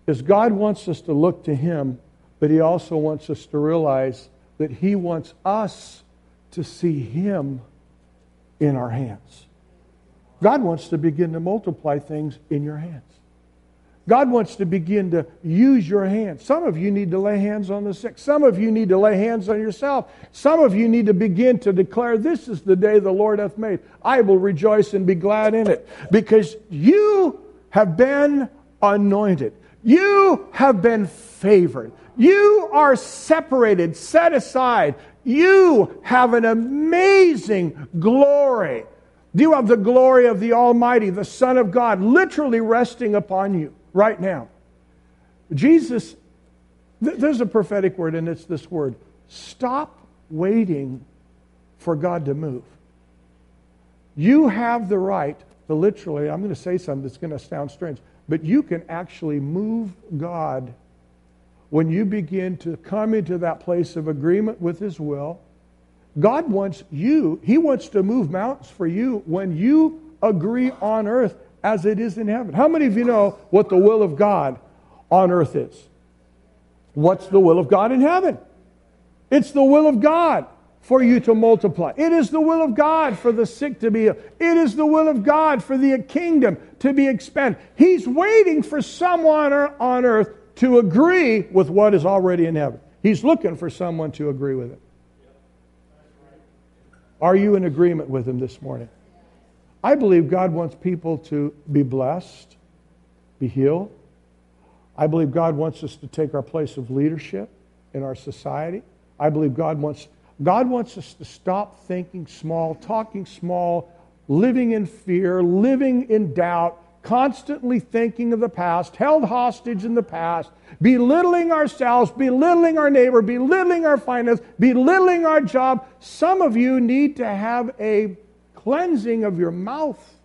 is God wants us to look to Him, but He also wants us to realize that He wants us to see Him in our hands. God wants to begin to multiply things in your hands. God wants to begin to use your hands. Some of you need to lay hands on the sick. Some of you need to lay hands on yourself. Some of you need to begin to declare, This is the day the Lord hath made. I will rejoice and be glad in it. Because you have been anointed. You have been favored. You are separated, set aside. You have an amazing glory. You have the glory of the Almighty, the Son of God, literally resting upon you right now. Jesus, th- there's a prophetic word, and it's this word stop waiting for God to move. You have the right to literally, I'm going to say something that's going to sound strange. But you can actually move God when you begin to come into that place of agreement with His will. God wants you, He wants to move mountains for you when you agree on earth as it is in heaven. How many of you know what the will of God on earth is? What's the will of God in heaven? It's the will of God for you to multiply. It is the will of God for the sick to be healed. It is the will of God for the kingdom to be expanded. He's waiting for someone on earth to agree with what is already in heaven. He's looking for someone to agree with it. Are you in agreement with him this morning? I believe God wants people to be blessed, be healed. I believe God wants us to take our place of leadership in our society. I believe God wants God wants us to stop thinking small, talking small, living in fear, living in doubt, constantly thinking of the past, held hostage in the past, belittling ourselves, belittling our neighbor, belittling our finance, belittling our job. Some of you need to have a cleansing of your mouth.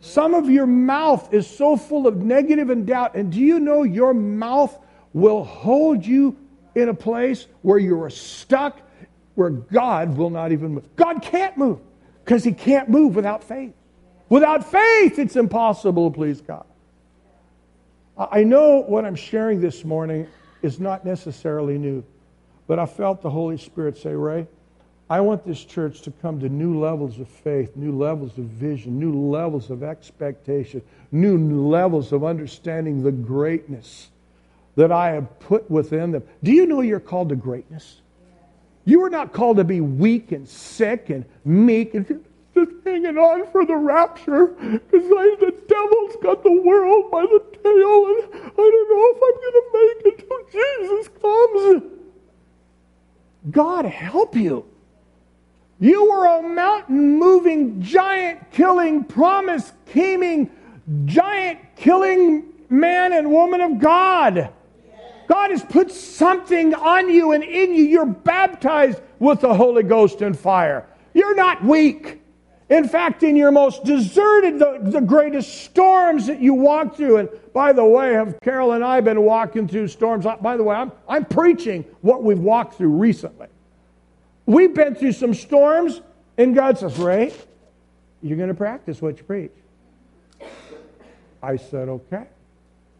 Some of your mouth is so full of negative and doubt. And do you know your mouth will hold you in a place where you are stuck where God will not even move. God can't move because he can't move without faith. Without faith, it's impossible to please God. I I know what I'm sharing this morning is not necessarily new, but I felt the Holy Spirit say, Ray, I want this church to come to new levels of faith, new levels of vision, new levels of expectation, new levels of understanding the greatness that I have put within them. Do you know you're called to greatness? You are not called to be weak and sick and meek and just hanging on for the rapture because the devil's got the world by the tail and I don't know if I'm going to make it till Jesus comes. God help you. You were a mountain moving, giant killing, promise keeping, giant killing man and woman of God. God has put something on you and in you. You're baptized with the Holy Ghost and fire. You're not weak. In fact, in your most deserted, the, the greatest storms that you walk through, and by the way, have Carol and I been walking through storms? By the way, I'm, I'm preaching what we've walked through recently. We've been through some storms, and God says, Ray, you're going to practice what you preach. I said, okay.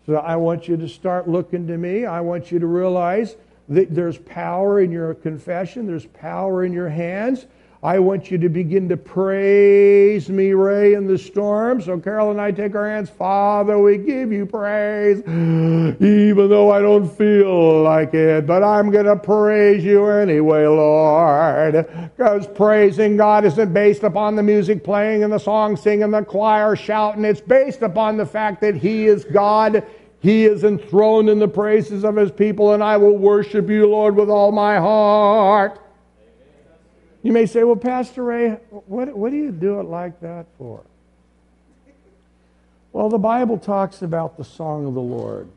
So I want you to start looking to me. I want you to realize that there's power in your confession, there's power in your hands. I want you to begin to praise me, Ray, in the storm. So Carol and I take our hands. Father, we give you praise, even though I don't feel like it. But I'm going to praise you anyway, Lord. Because praising God isn't based upon the music playing and the song singing, the choir shouting. It's based upon the fact that He is God. He is enthroned in the praises of His people, and I will worship you, Lord, with all my heart. You may say, well, Pastor Ray, what, what do you do it like that for? Well, the Bible talks about the song of the Lord.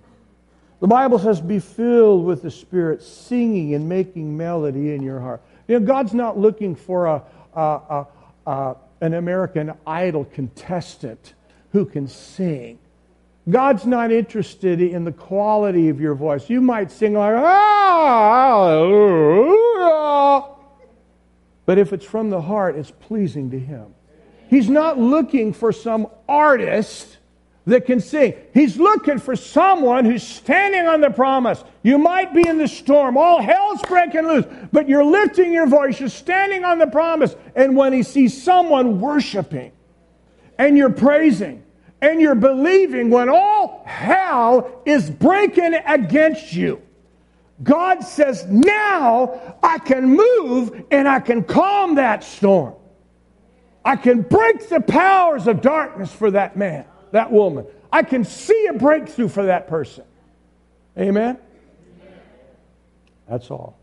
The Bible says, be filled with the Spirit, singing and making melody in your heart. You know, God's not looking for a, a, a, a an American Idol contestant who can sing. God's not interested in the quality of your voice. You might sing like, ah. But if it's from the heart, it's pleasing to Him. He's not looking for some artist that can sing. He's looking for someone who's standing on the promise. You might be in the storm, all hell's breaking loose, but you're lifting your voice, you're standing on the promise. And when He sees someone worshiping and you're praising and you're believing when all hell is breaking against you, God says, now I can move and I can calm that storm. I can break the powers of darkness for that man, that woman. I can see a breakthrough for that person. Amen? That's all.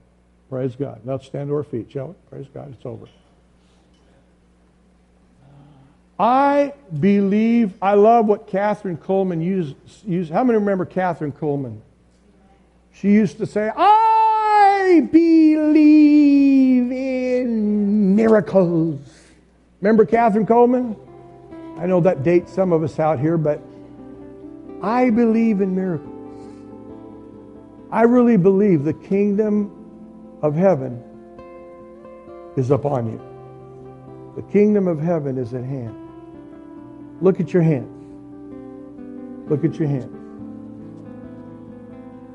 Praise God. Now stand to our feet, shall we? Praise God. It's over. I believe, I love what Kathryn Kuhlman used. used. How many remember Kathryn Kuhlman? She used to say, I believe in miracles. Remember Kathryn Kuhlman? I know that dates some of us out here, but I believe in miracles. I really believe the kingdom of heaven is upon you. The kingdom of heaven is at hand. Look at your hands. Look at your hands.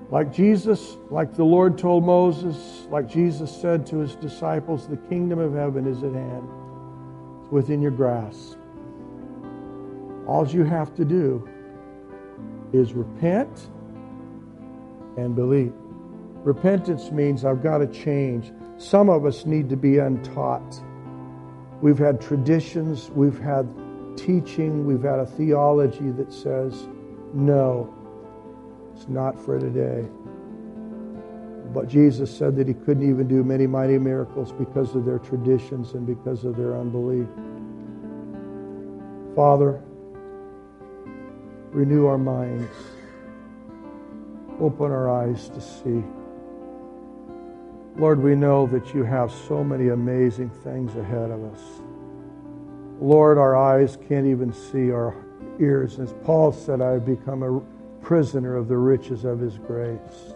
Like Jesus, like the Lord told Moses, like Jesus said to his disciples, the kingdom of heaven is at hand. It's within your grasp. All you have to do is repent and believe. Repentance means I've got to change. Some of us need to be untaught. We've had traditions, we've had teaching, we've had a theology that says, no, it's not for today. But Jesus said that he couldn't even do many mighty miracles because of their traditions and because of their unbelief. Father, renew our minds. Open our eyes to see. Lord, we know that you have so many amazing things ahead of us. Lord, our eyes can't even see, our ears. As Paul said, I have become a prisoner of the riches of his grace.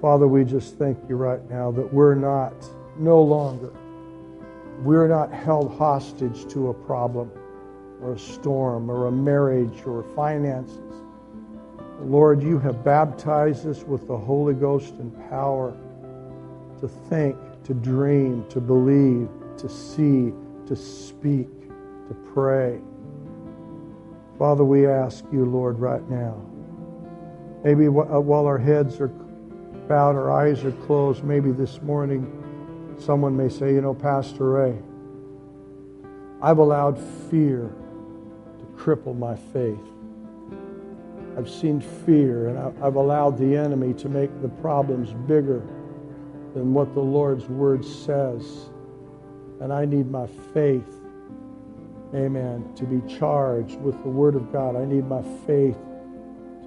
Father, we just thank you right now that we're not, no longer, we're not held hostage to a problem or a storm or a marriage or finances Lord, you have baptized us with the Holy Ghost and power to think, to dream, to believe, to see, to speak, to pray. Father, we ask you, Lord, right now. Maybe uh, while our heads are bowed, our eyes are closed, maybe this morning someone may say, you know, Pastor Ray, I've allowed fear to cripple my faith. I've seen fear and I've allowed the enemy to make the problems bigger than what the Lord's word says. And I need my faith, amen, to be charged with the word of God. I need my faith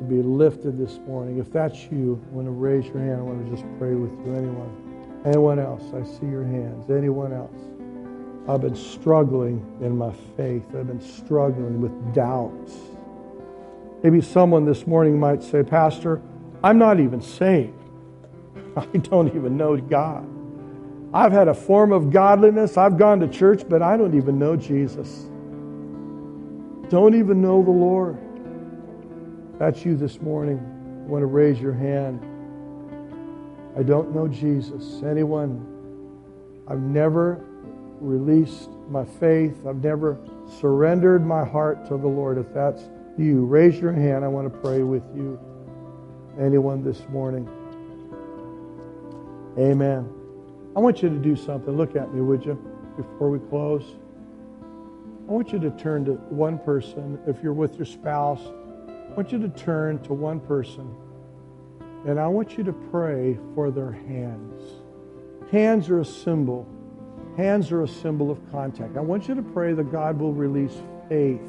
to be lifted this morning. If that's you, I want to raise your hand. I want to just pray with you. Anyone? Anyone else? I see your hands. Anyone else? I've been struggling in my faith. I've been struggling with doubts. Maybe someone this morning might say, Pastor, I'm not even saved. I don't even know God. I've had a form of godliness. I've gone to church, but I don't even know Jesus. Don't even know the Lord. That's you this morning. Want to raise your hand. I don't know Jesus. Anyone? I've never released my faith. I've never surrendered my heart to the Lord. If that's you, raise your hand. I want to pray with you. Anyone this morning? Amen. I want you to do something. Look at me, would you, before we close? I want you to turn to one person. If you're with your spouse, I want you to turn to one person. And I want you to pray for their hands. Hands are a symbol. Hands are a symbol of contact. I want you to pray that God will release faith.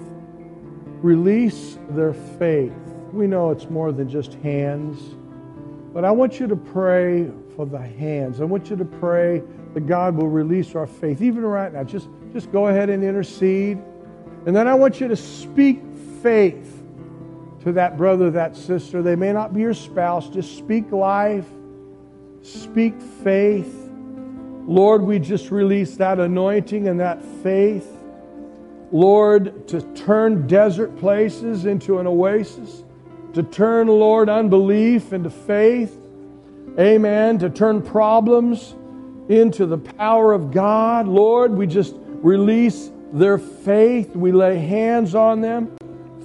Release their faith. We know it's more than just hands. But I want you to pray for the hands. I want you to pray that God will release our faith. Even right now, just, just go ahead and intercede. And then I want you to speak faith to that brother, that sister. They may not be your spouse. Just speak life, speak faith. Lord, we just release that anointing and that faith. Lord, to turn desert places into an oasis, to turn, Lord, unbelief into faith. Amen. To turn problems into the power of God. Lord, we just release their faith. We lay hands on them.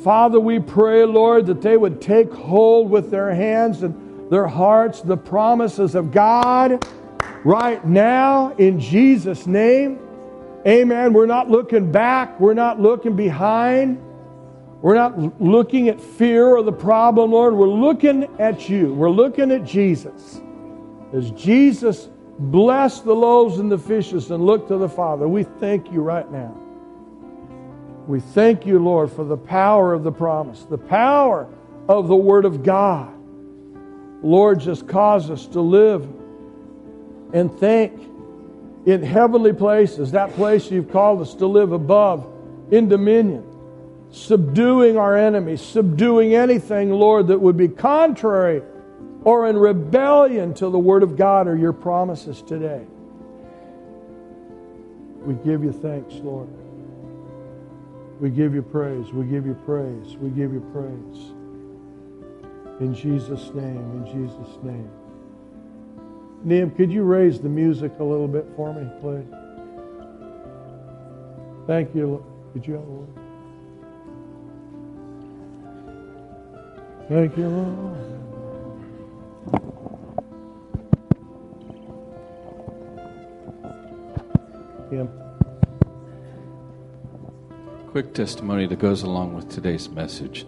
Father, we pray, Lord, that they would take hold with their hands and their hearts the promises of God right now in Jesus' name. Amen. We're not looking back, we're not looking behind. We're not looking at fear or the problem, Lord. We're looking at you. We're looking at Jesus. As Jesus blessed the loaves and the fishes and looked to the Father, we thank you right now. We thank you, Lord, for the power of the promise, the power of the Word of God. Lord, just cause us to live and think in heavenly places, that place you've called us to live above in dominion, subduing our enemies, subduing anything, Lord, that would be contrary or in rebellion to the Word of God or your promises today. We give you thanks, Lord. We give you praise. We give you praise. We give you praise. In Jesus' name, in Jesus' name. Neem, could you raise the music a little bit for me, please? Thank you. Could you have a word? Thank you, Lord. Kim. Quick testimony that goes along with today's message.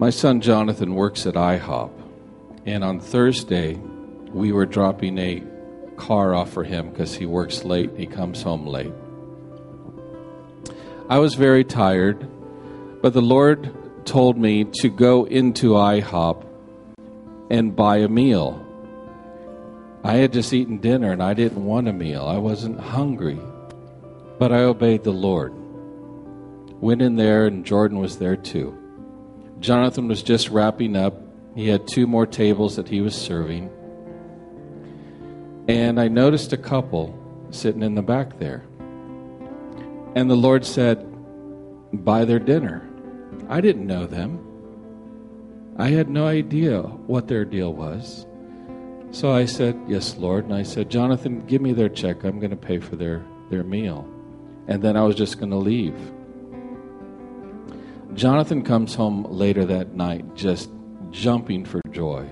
My son Jonathan works at IHOP, and on Thursday, we were dropping a car off for him because he works late and he comes home late. I was very tired, but the Lord told me to go into IHOP and buy a meal. I had just eaten dinner and I didn't want a meal. I wasn't hungry, but I obeyed the Lord. Went in there, and Jordan was there too. Jonathan was just wrapping up. He had two more tables that he was serving. And I noticed a couple sitting in the back there. And the Lord said, Buy their dinner. I didn't know them. I had no idea what their deal was. So I said, Yes, Lord. And I said, Jonathan, give me their check. I'm going to pay for their, their meal. And then I was just going to leave. Jonathan comes home later that night just jumping for joy.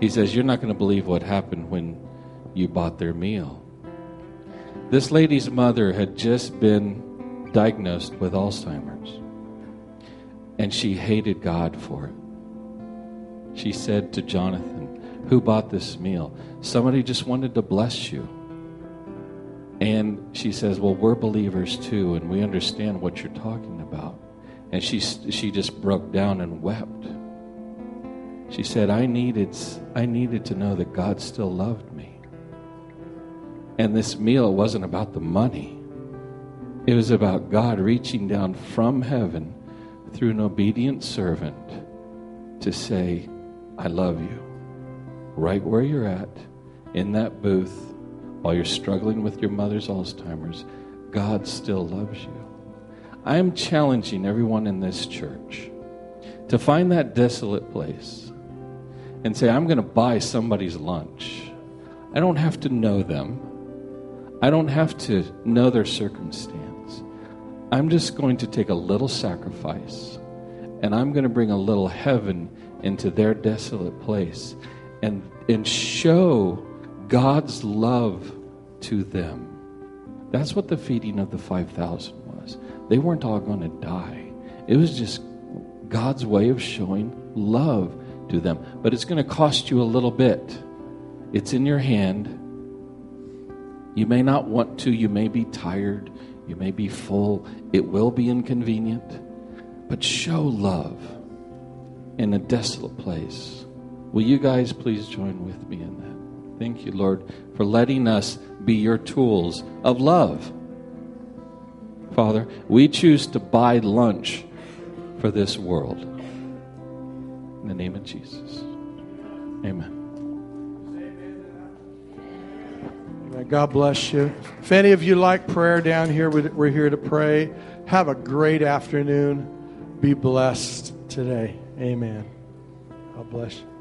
He says, You're not going to believe what happened when you bought their meal. This lady's mother had just been diagnosed with Alzheimer's, and she hated God for it. She said to Jonathan, Who bought this meal? Somebody just wanted to bless you. And she says, Well, we're believers too, and we understand what you're talking about. And she, she just broke down and wept. She said, I needed, I needed to know that God still loved me. And this meal wasn't about the money, it was about God reaching down from heaven through an obedient servant to say, I love you. Right where you're at, in that booth, while you're struggling with your mother's Alzheimer's, God still loves you. I am challenging everyone in this church to find that desolate place and say, I'm going to buy somebody's lunch. I don't have to know them, I don't have to know their circumstance. I'm just going to take a little sacrifice and I'm going to bring a little heaven into their desolate place and, and show God's love to them. That's what the feeding of the 5,000 was. They weren't all going to die. It was just God's way of showing love to them. But it's going to cost you a little bit. It's in your hand. You may not want to. You may be tired. You may be full. It will be inconvenient. But show love in a desolate place. Will you guys please join with me in that? Thank you, Lord, for letting us be your tools of love. Father, we choose to buy lunch for this world. In the name of Jesus. Amen. God bless you. If any of you like prayer down here, we're here to pray. Have a great afternoon. Be blessed today. Amen. God bless you.